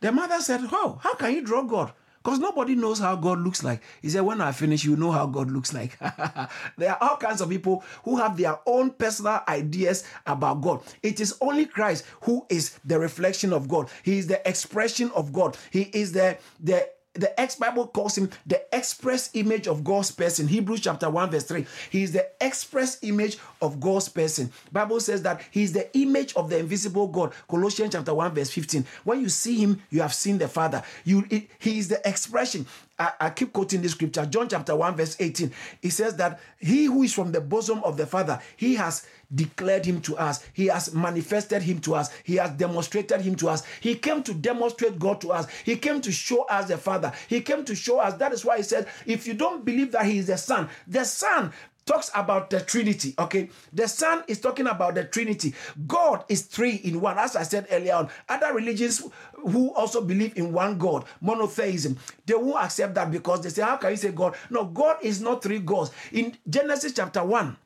The mother said, Oh, how can you draw God? Because nobody knows how God looks like. He said, When I finish, you know how God looks like. there are all kinds of people who have their own personal ideas about God. It is only Christ who is the reflection of God, He is the expression of God, He is the, the the ex Bible calls him the express image of God's person. Hebrews chapter 1, verse 3. He is the express image of God's person. Bible says that he is the image of the invisible God. Colossians chapter 1, verse 15. When you see him, you have seen the Father. You it, he is the expression. I, I, keep quoting this scripture, John chapter 1, verse 18. It says that he who is from the bosom of the Father, he has declared him to us. He has manifested him to us. He has demonstrated him to us. He came to demonstrate God to us. He came to show us the Father. He came to show us. That is why he said, if you don't believe that he is the Son, the Son talks about the Trinity. Okay, the Son is talking about the Trinity. God is three in one, as I said earlier on. Other religions who also believe in one God, monotheism, they won't accept that because they say, How can you say God? No, God is not three gods. In Genesis chapter 1,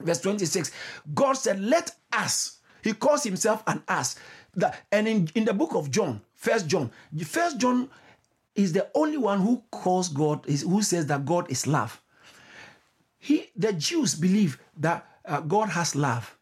verse 26, God said, Let us. He calls himself an us. And in, in the book of John, First John, First John is the only one who calls God, who says that God is love. He the Jews believe that uh, God has love,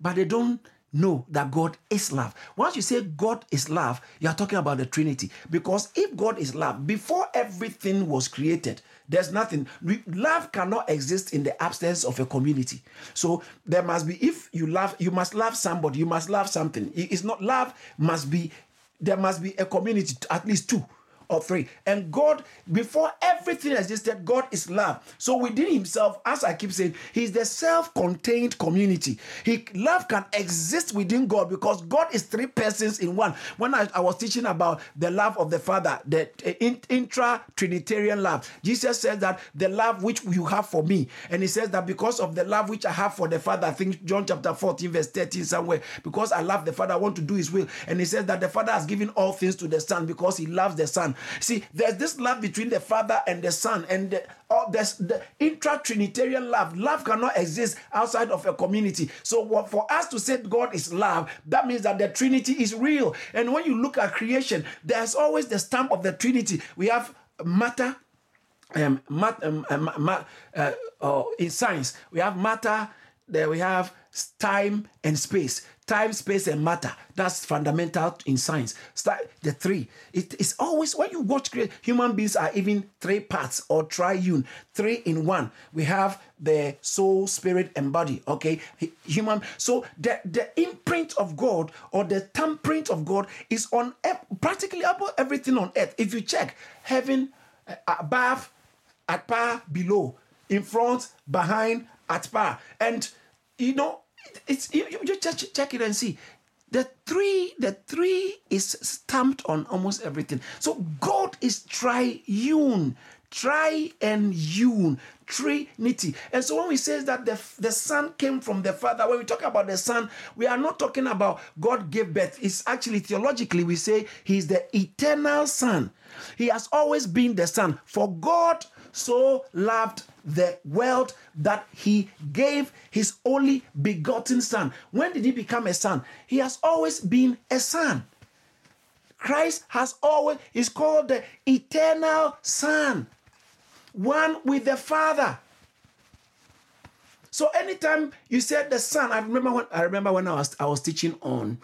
but they don't know that God is love. Once you say God is love, you are talking about the Trinity. Because if God is love, before everything was created, there's nothing. Love cannot exist in the absence of a community. So there must be, if you love, you must love somebody, you must love something. It's not love, must be, there must be a community, at least two or three. And God, before everything existed, God is love. So within Himself, as I keep saying, He's the self-contained community. He love can exist within God because God is three persons in one. When I, I was teaching about the love of the Father, the eh, in, intra-Trinitarian love, Jesus says that the love which you have for me, and He says that because of the love which I have for the Father, I think John chapter 14, verse 13 somewhere, because I love the Father, I want to do His will. And He says that the Father has given all things to the Son because He loves the Son. See, there's this love between the Father and the Son, and the, oh, there's the intra-Trinitarian love. Love cannot exist outside of a community. So, for us to say God is love, that means that the Trinity is real. And when you look at creation, there's always the stamp of the Trinity. We have matter, um, mat, um, uh, uh, in science, we have matter, there we have time and space time, space, and matter. That's fundamental in science. Start the three. It is always when you watch human beings are even three parts or triune, three in one. We have the soul, spirit, and body. Okay, human. So the the imprint of God or the thumbprint of God is on practically about everything on earth. If you check heaven, uh, above, at par, below, in front, behind, at par, and you know it's you, you just check it and see. The three the three is stamped on almost everything. So god is triune tri and un trinity. And so when we say that the, the son came from the father when we talk about the son we are not talking about god gave birth. It's actually theologically we say he's the eternal son. He has always been the son. For god so loved the world that he gave his only begotten son. When did he become a son? He has always been a son. Christ has always is called the eternal son, one with the Father. So anytime you said the son, I remember when I remember when I was I was teaching on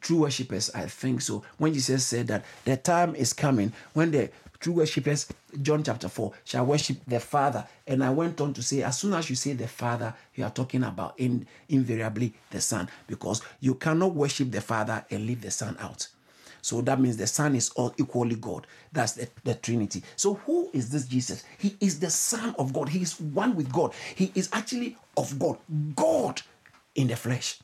true worshippers, I think so. When Jesus said that the time is coming when the true worshippers, John chapter 4, shall worship the Father. And I went on to say, as soon as you say the Father, you are talking about in, invariably the Son, because you cannot worship the Father and leave the Son out. So that means the Son is all equally God. That's the, the Trinity. So who is this Jesus? He is the Son of God. He is one with God. He is actually of God. God in the flesh.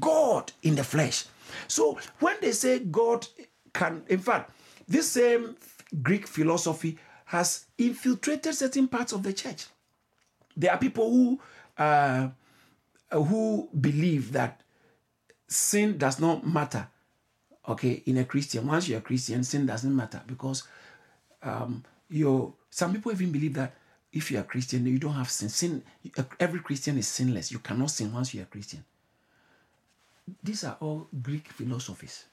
God in the flesh. So when they say God can, in fact, this same Greek philosophy has infiltrated certain parts of the church. There are people who uh, who believe that sin does not matter. Okay, in a Christian, once you're a Christian, sin doesn't matter because um, you some people even believe that if you're a Christian, you don't have sin. Sin every Christian is sinless. You cannot sin once you're a Christian. These are all Greek philosophies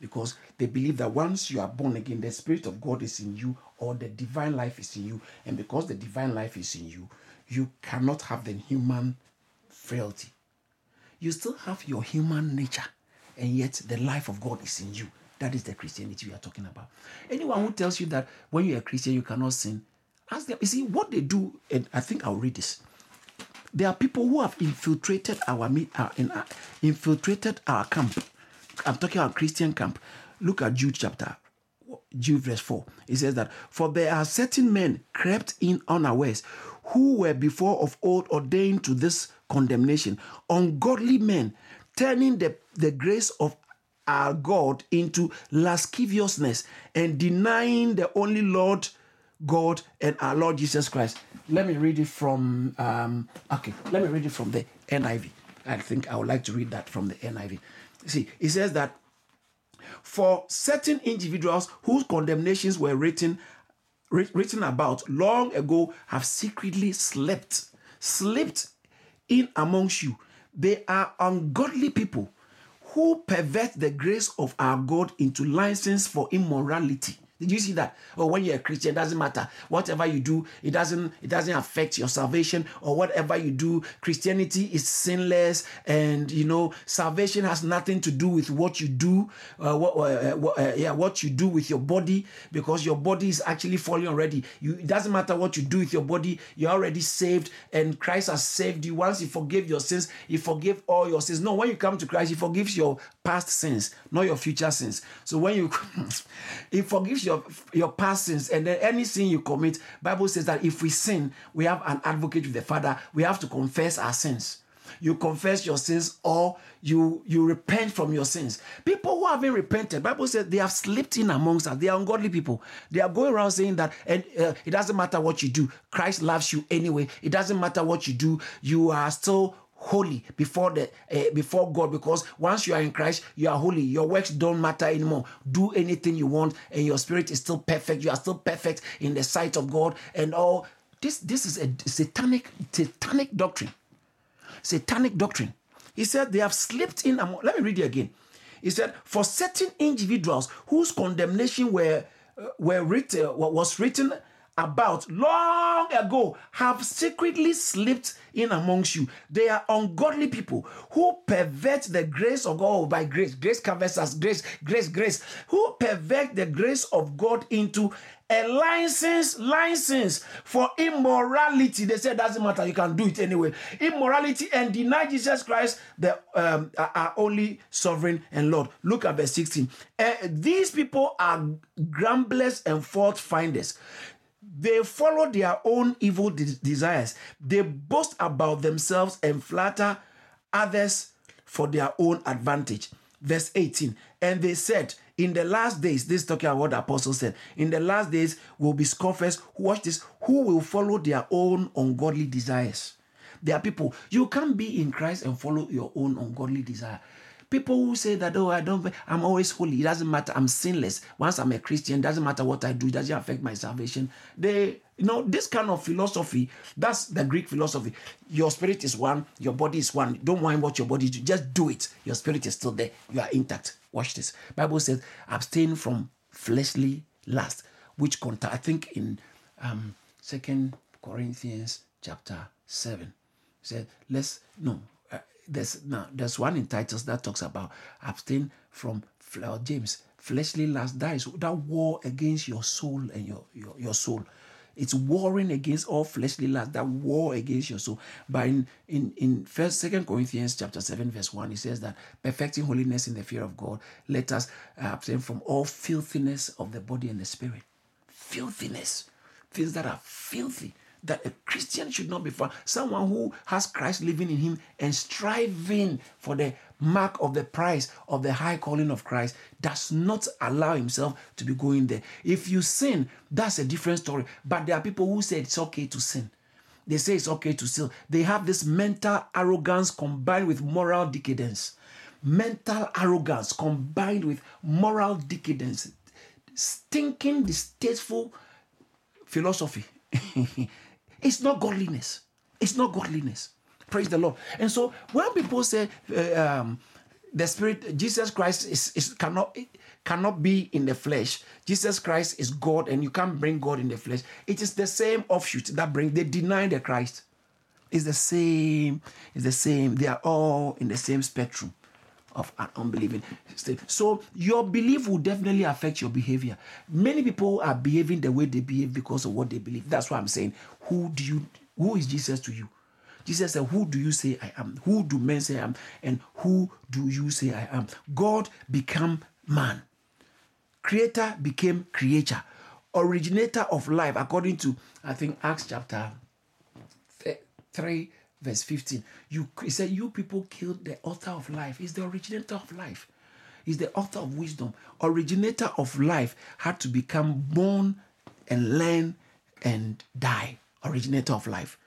because they believe that once you are born again, the Spirit of God is in you or the divine life is in you. And because the divine life is in you, you cannot have the human frailty. You still have your human nature, and yet the life of God is in you. That is the Christianity we are talking about. Anyone who tells you that when you're a Christian you cannot sin, ask them. You see what they do, and I think I'll read this. There are people who have infiltrated our, uh, in, uh, infiltrated our camp I'm talking about Christian camp. Look at Jude chapter, Jude verse 4. It says that, For there are certain men crept in unawares, who were before of old ordained to this condemnation, ungodly men, turning the, the grace of our God into lasciviousness and denying the only Lord God and our Lord Jesus Christ. Let me read it from, um, okay, let me read it from the NIV. I think I would like to read that from the NIV. See, he says that for certain individuals whose condemnations were written written about long ago have secretly slept slipped in amongst you. They are ungodly people who pervert the grace of our god into license for immorality Did you see that? Or oh, when you're a Christian, doesn't matter. Whatever you do, it doesn't it doesn't affect your salvation. Or whatever you do, Christianity is sinless, and you know salvation has nothing to do with what you do. Uh, what, uh, what uh, yeah, what you do with your body, because your body is actually falling already. You it doesn't matter what you do with your body. You're already saved, and Christ has saved you. Once He forgave your sins, He forgave all your sins. No, when you come to Christ, He forgives your past sins, not your future sins. So when you He forgives your your past sins and then any sin you commit bible says that if we sin we have an advocate with the father. We have to confess our sins. You confess your sins or you you repent from your sins. People who haven't repented bible says they have slipped in amongst us. They are ungodly people. They are going around saying that and uh, it doesn't matter what you do christ loves you anyway. It doesn't matter what you do. You are still holy before the uh, before God because once you are in Christ you are holy. Your works don't matter anymore. Do anything you want and your spirit is still perfect. You are still perfect in the sight of God and all. This this is a satanic satanic doctrine. Satanic doctrine. He said they have slipped in among, let me read it again. He said for certain individuals whose condemnation were uh, were written was written about long ago have secretly slipped in amongst you. They are ungodly people who pervert the grace of God by grace. Grace covers us. Grace, grace, grace. Who pervert the grace of God into a license, license for immorality. They said doesn't matter. You can do it anyway. Immorality and deny Jesus Christ, the um, are only sovereign and Lord. Look at verse 16. Uh, these people are grumblers and fault finders. They follow their own evil de- desires. They boast about themselves and flatter others for their own advantage. Verse 18. And they said, In the last days, this talking about what the apostle said, in the last days will be scoffers, watch this, who will follow their own ungodly desires. There are people, you can't be in Christ and follow your own ungodly desire. People who say that, oh, I don't, I'm always holy. It doesn't matter. I'm sinless. Once I'm a Christian, doesn't matter what I do. It doesn't affect my salvation. They, you know, this kind of philosophy, that's the Greek philosophy. Your spirit is one, your body is one. Don't mind what your body do. Just do it. Your spirit is still there. You are intact. Watch this. Bible says, abstain from fleshly lust, which contact, I think in um Second Corinthians chapter 7. Said, let's no, there's now there's one in Titus that talks about abstain from uh, James fleshly lust. That is that war against your soul and your, your your soul. It's warring against all fleshly lust. That war against your soul. But in in in first second corinthians chapter 7 verse 1 it says that perfecting holiness in the fear of god let us abstain from all filthiness of the body and the spirit. Filthiness. Things that are filthy that a Christian should not be found. Someone who has Christ living in him and striving for the mark of the price of the high calling of Christ does not allow himself to be going there. If you sin, that's a different story. But there are people who say it's okay to sin. They say it's okay to steal. They have this mental arrogance combined with moral decadence. Mental arrogance combined with moral decadence. Stinking, distasteful philosophy. It's not godliness. It's not godliness. Praise the Lord. And so when people say uh, um, the Spirit, Jesus Christ is, is cannot cannot be in the flesh. Jesus Christ is God, and you can't bring God in the flesh. It is the same offshoot that bring they deny the Christ. It's the same. It's the same. They are all in the same spectrum of an unbelieving state. So your belief will definitely affect your behavior. Many people are behaving the way they behave because of what they believe. That's why I'm saying, who do you who is Jesus to you? Jesus said, Who do you say I am? Who do men say I am? And who do you say I am? God became man. Creator became creature. Originator of life, according to I think Acts chapter 3, verse 15. You he said, You people killed the author of life. He's the originator of life. He's the author of wisdom. Originator of life had to become born and learn and die. Originator of life.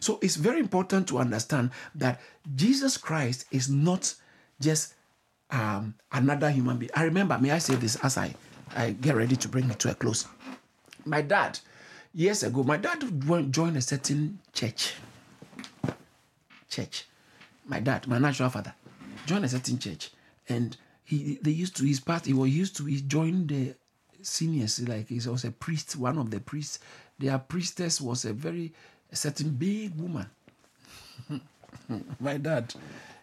So it's very important to understand that Jesus Christ is not just um, another human being. I remember, may I say this as I, I get ready to bring it to a close? My dad, years ago, my dad joined a certain church church. My dad, my natural father, joined a certain church, and he they used to his part. He was used to he joined the seniors, like he was a priest, one of the priests. Their priestess was a very a certain big woman. My dad,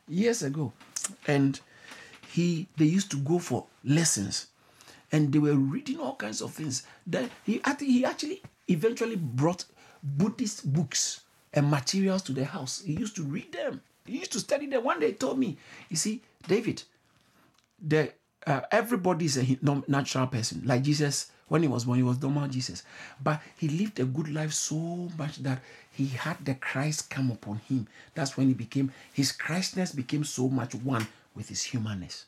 years ago, and he they used to go for lessons, and they were reading all kinds of things. That he he actually eventually brought Buddhist books and materials to the house. He used to read them. He used to study them. One day he told me, you see, David, the uh, everybody is a natural person. Like Jesus, when he was born, he was normal Jesus. But he lived a good life so much that he had the Christ come upon him. That's when he became, his Christness became so much one with his humanness.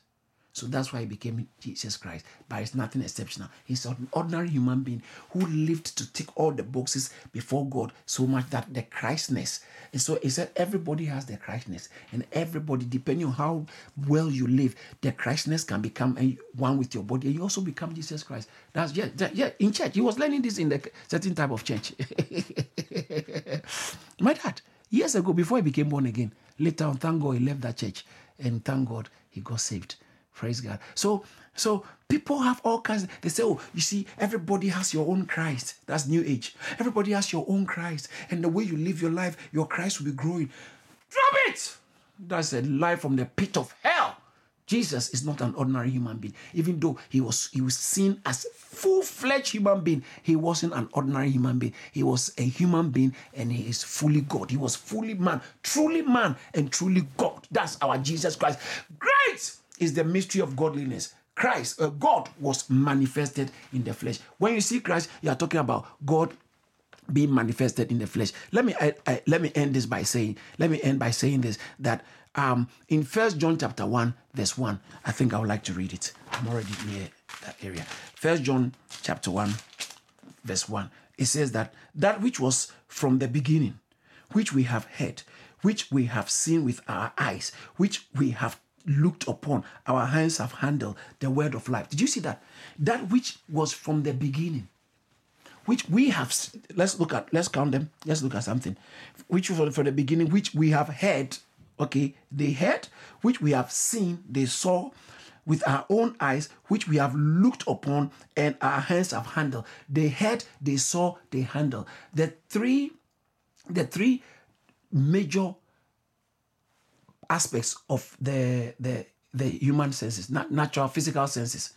So that's why he became Jesus Christ. But it's nothing exceptional. He's an ordinary human being who lived to tick all the boxes before God so much that the Christness. And so he said everybody has the Christness. And everybody, depending on how well you live, the Christness can become one with your body. And you also become Jesus Christ. That's yeah, that, yeah. In church, he was learning this in the certain type of church. My dad, years ago, before he became born again, later on, thank God he left that church. And thank God he got saved. Praise God. So, so people have all kinds. They say, "Oh, you see, everybody has your own Christ." That's New Age. Everybody has your own Christ, and the way you live your life, your Christ will be growing. Drop it. That's a lie from the pit of hell. Jesus is not an ordinary human being. Even though he was he was seen as full-fledged human being, he wasn't an ordinary human being. He was a human being and he is fully God. He was fully man, truly man, and truly God. That's our Jesus Christ. Great! Is the mystery of godliness. Christ, uh, God was manifested in the flesh. When you see Christ, you are talking about God being manifested in the flesh. Let me I, I, let me end this by saying, let me end by saying this that um, in First John chapter one verse one, I think I would like to read it. I'm already near that area. First John chapter one verse one. It says that that which was from the beginning, which we have heard, which we have seen with our eyes, which we have looked upon, our hands have handled the word of life. Did you see that? That which was from the beginning, which we have, let's look at, let's count them, let's look at something, which was from the beginning, which we have heard, okay, they heard, which we have seen, they saw with our own eyes, which we have looked upon and our hands have handled. They heard, they saw, they handled. The three, the three major aspects of the the the human senses, not natural physical senses.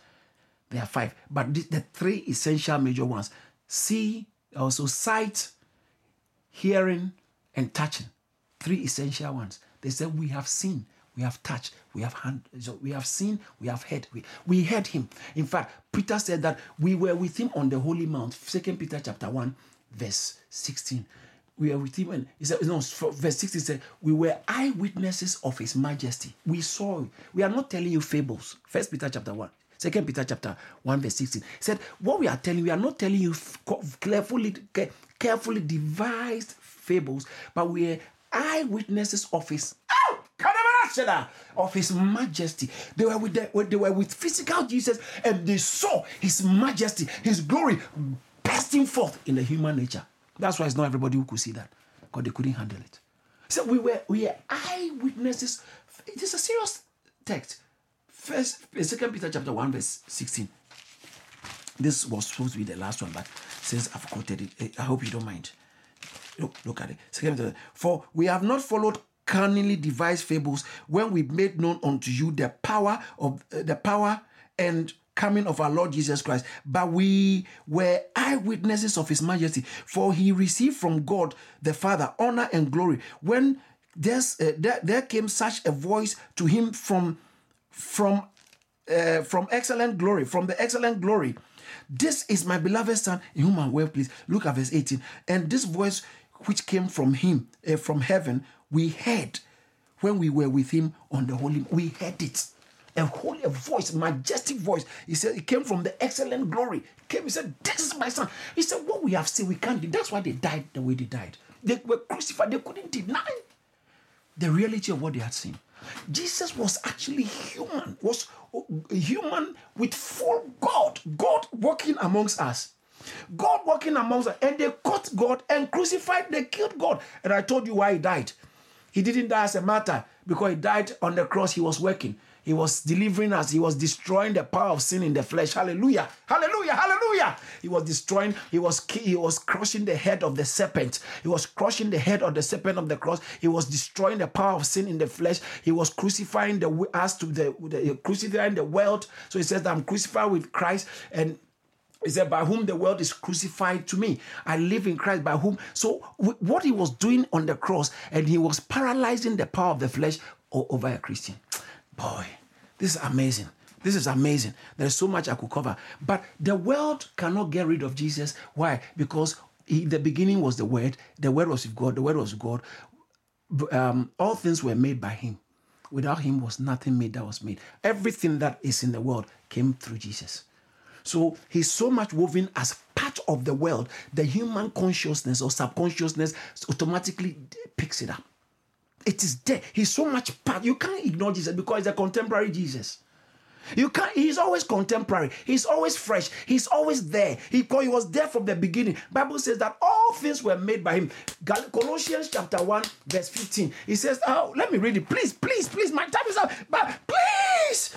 There are five, but the, the three essential major ones: see, also sight, hearing, and touching. Three essential ones. They said we have seen, we have touched, we have hand, so we have seen, we have heard. We, we heard him. In fact, Peter said that we were with him on the holy mount. Second Peter chapter one, verse sixteen we are with him. And he said, no, verse 60 said, we were eyewitnesses of his majesty. We saw, we are not telling you fables. First Peter chapter 1. Second Peter chapter 1, verse 16. He said, What we are telling, we are not telling you carefully, carefully devised fables, but we are eyewitnesses of his oh, of his majesty. They were with the, they were with physical Jesus and they saw his majesty, his glory bursting forth in the human nature. That's why it's not everybody who could see that because they couldn't handle it. So we were we are eyewitnesses. It is a serious text. First, Second Peter chapter one verse sixteen. This was supposed to be the last one, but since I've quoted it, eh, I hope you don't mind. Look, look at it. Second Peter, for we have not followed cunningly devised fables when we made known unto you the power of uh, the power and coming of our Lord Jesus Christ, but we were eyewitnesses of his majesty, for he received from God the Father honor and glory. When uh, there, there came such a voice to him from, from, uh, from excellent glory, from the excellent glory. This is my beloved son in whom I'm well pleased. Look at verse 18. And this voice which came from him, uh, from heaven, we heard when we were with him on the holy. We heard it a holy voice, majestic voice. He said it came from the excellent glory. Came, he said, This is my son. He said, What we have seen, we can't do. That's why they died the way they died. They were crucified, they couldn't deny the reality of what they had seen. Jesus was actually human, was human with full God, God walking amongst us. God walking amongst us, and they caught God and crucified, they killed God. And I told you why he died. He didn't die as a martyr because he died on the cross, he was working. He was delivering us. He was destroying the power of sin in the flesh. Hallelujah. Hallelujah. Hallelujah. He was destroying, he was he was crushing the head of the serpent. He was crushing the head of the serpent of the cross. He was destroying the power of sin in the flesh. He was crucifying the us to the, the crucifying the world. So he says, I'm crucified with Christ and he said, By whom the world is crucified to me. I live in Christ, by whom. So, what he was doing on the cross, and he was paralyzing the power of the flesh over a Christian. Boy, this is amazing. This is amazing. There's so much I could cover. But the world cannot get rid of Jesus. Why? Because he, the beginning was the Word. The Word was with God. The Word was God. Um, all things were made by Him. Without Him was nothing made that was made. Everything that is in the world came through Jesus. So He's so much woven as part of the world. The human consciousness or subconsciousness automatically picks it up. It is there. He's so much part. You can't ignore Jesus because he's a contemporary Jesus. You can't, he's always contemporary. He's always fresh. He's always there. He, he was there from the beginning. Bible says that all things were made by him. Colossians chapter 1, verse 15. He says, Oh, let me read it. Please, please, please. My time is up. But please.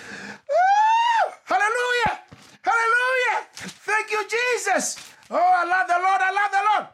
Oh, hallelujah. Hallelujah. Thank you, Jesus. Oh, I love the Lord. I love the Lord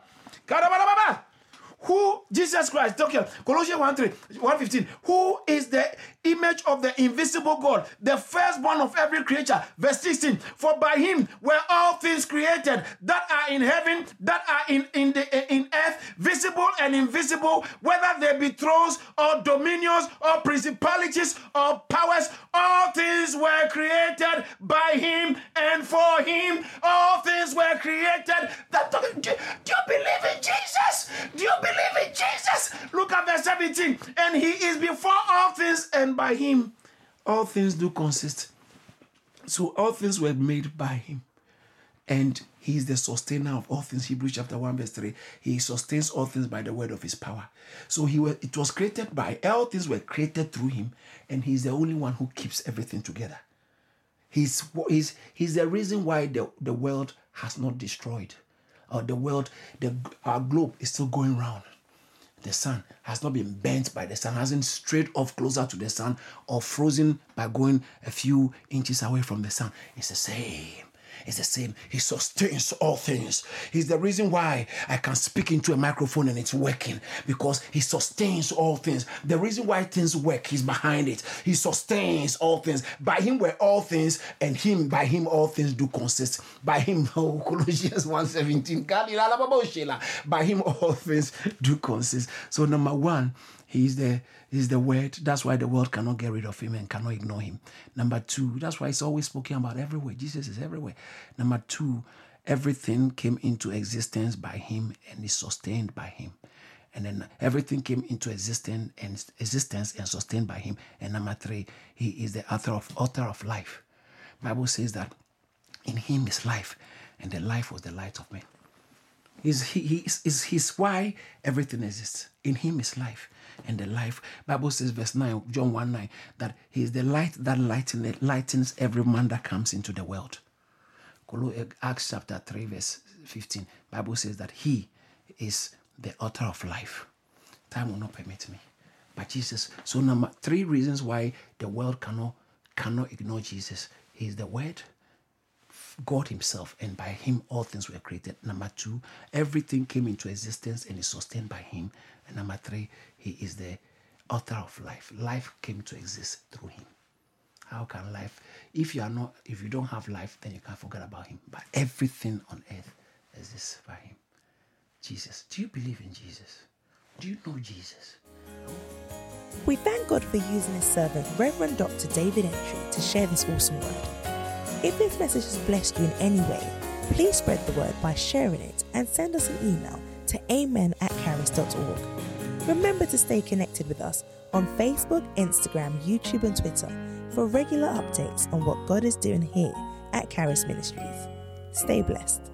who Jesus Christ, okay, Colossians 1 3, 115, who is the image of the invisible God, the firstborn of every creature. Verse 16, for by him were all things created that are in heaven, that are in, in the in earth, visible and invisible, whether they be thrones or dominions or principalities or powers, all things were created by him and for him. All things were created. That, do, do you believe in Jesus? Do you believe believe in Jesus. Look at verse 17. And he is before all things, and by him all things do consist. So all things were made by him. And he is the sustainer of all things. Hebrews chapter 1, verse 3. He sustains all things by the word of his power. So he was, it was created by all things were created through him, and he's the only one who keeps everything together. He's, he's, he's the reason why the, the world has not destroyed the world, the, our globe is still going round. The sun has not been bent by the sun, hasn't strayed off closer to the sun or frozen by going a few inches away from the sun. It's the same is the same. He sustains all things. He's the reason why I can speak into a microphone and it's working because he sustains all things. The reason why things work, he's behind it. He sustains all things. By him were all things, and him by him all things do consist. By him, oh, Colossians 1:17. By him all things do consist. So number one, he's the He's the word. That's why the world cannot get rid of him and cannot ignore him. Number two, that's why it's always spoken about everywhere. Jesus is everywhere. Number two, everything came into existence by him and is sustained by him. And then everything came into existence and existence and sustained by him. And number three, he is the author of author of life. Bible says that in him is life, and the life was the light of men. Is he, is, is his why everything exists. In him is life and the life. Bible says, verse 9, John 1 9, that he is the light that lighten, lightens every man that comes into the world. Eh, Acts chapter 3, verse 15. Bible says that he is the author of life. Time will not permit me. But Jesus, so number three reasons why the world cannot cannot ignore Jesus. He is the word, God Himself, and by Him all things were created. Number two, everything came into existence and is sustained by Him. And number three, he is the author of life. Life came to exist through him. How can life, if you are not, if you don't have life, then you can't forget about him. But everything on earth exists by him. Jesus. Do you believe in Jesus? Do you know Jesus? We thank God for using his servant, Reverend Dr. David Entry, to share this awesome word. If this message has blessed you in any way, please spread the word by sharing it and send us an email to amen at charis.org. Remember to stay connected with us on Facebook, Instagram, YouTube, and Twitter for regular updates on what God is doing here at Charis Ministries. Stay blessed.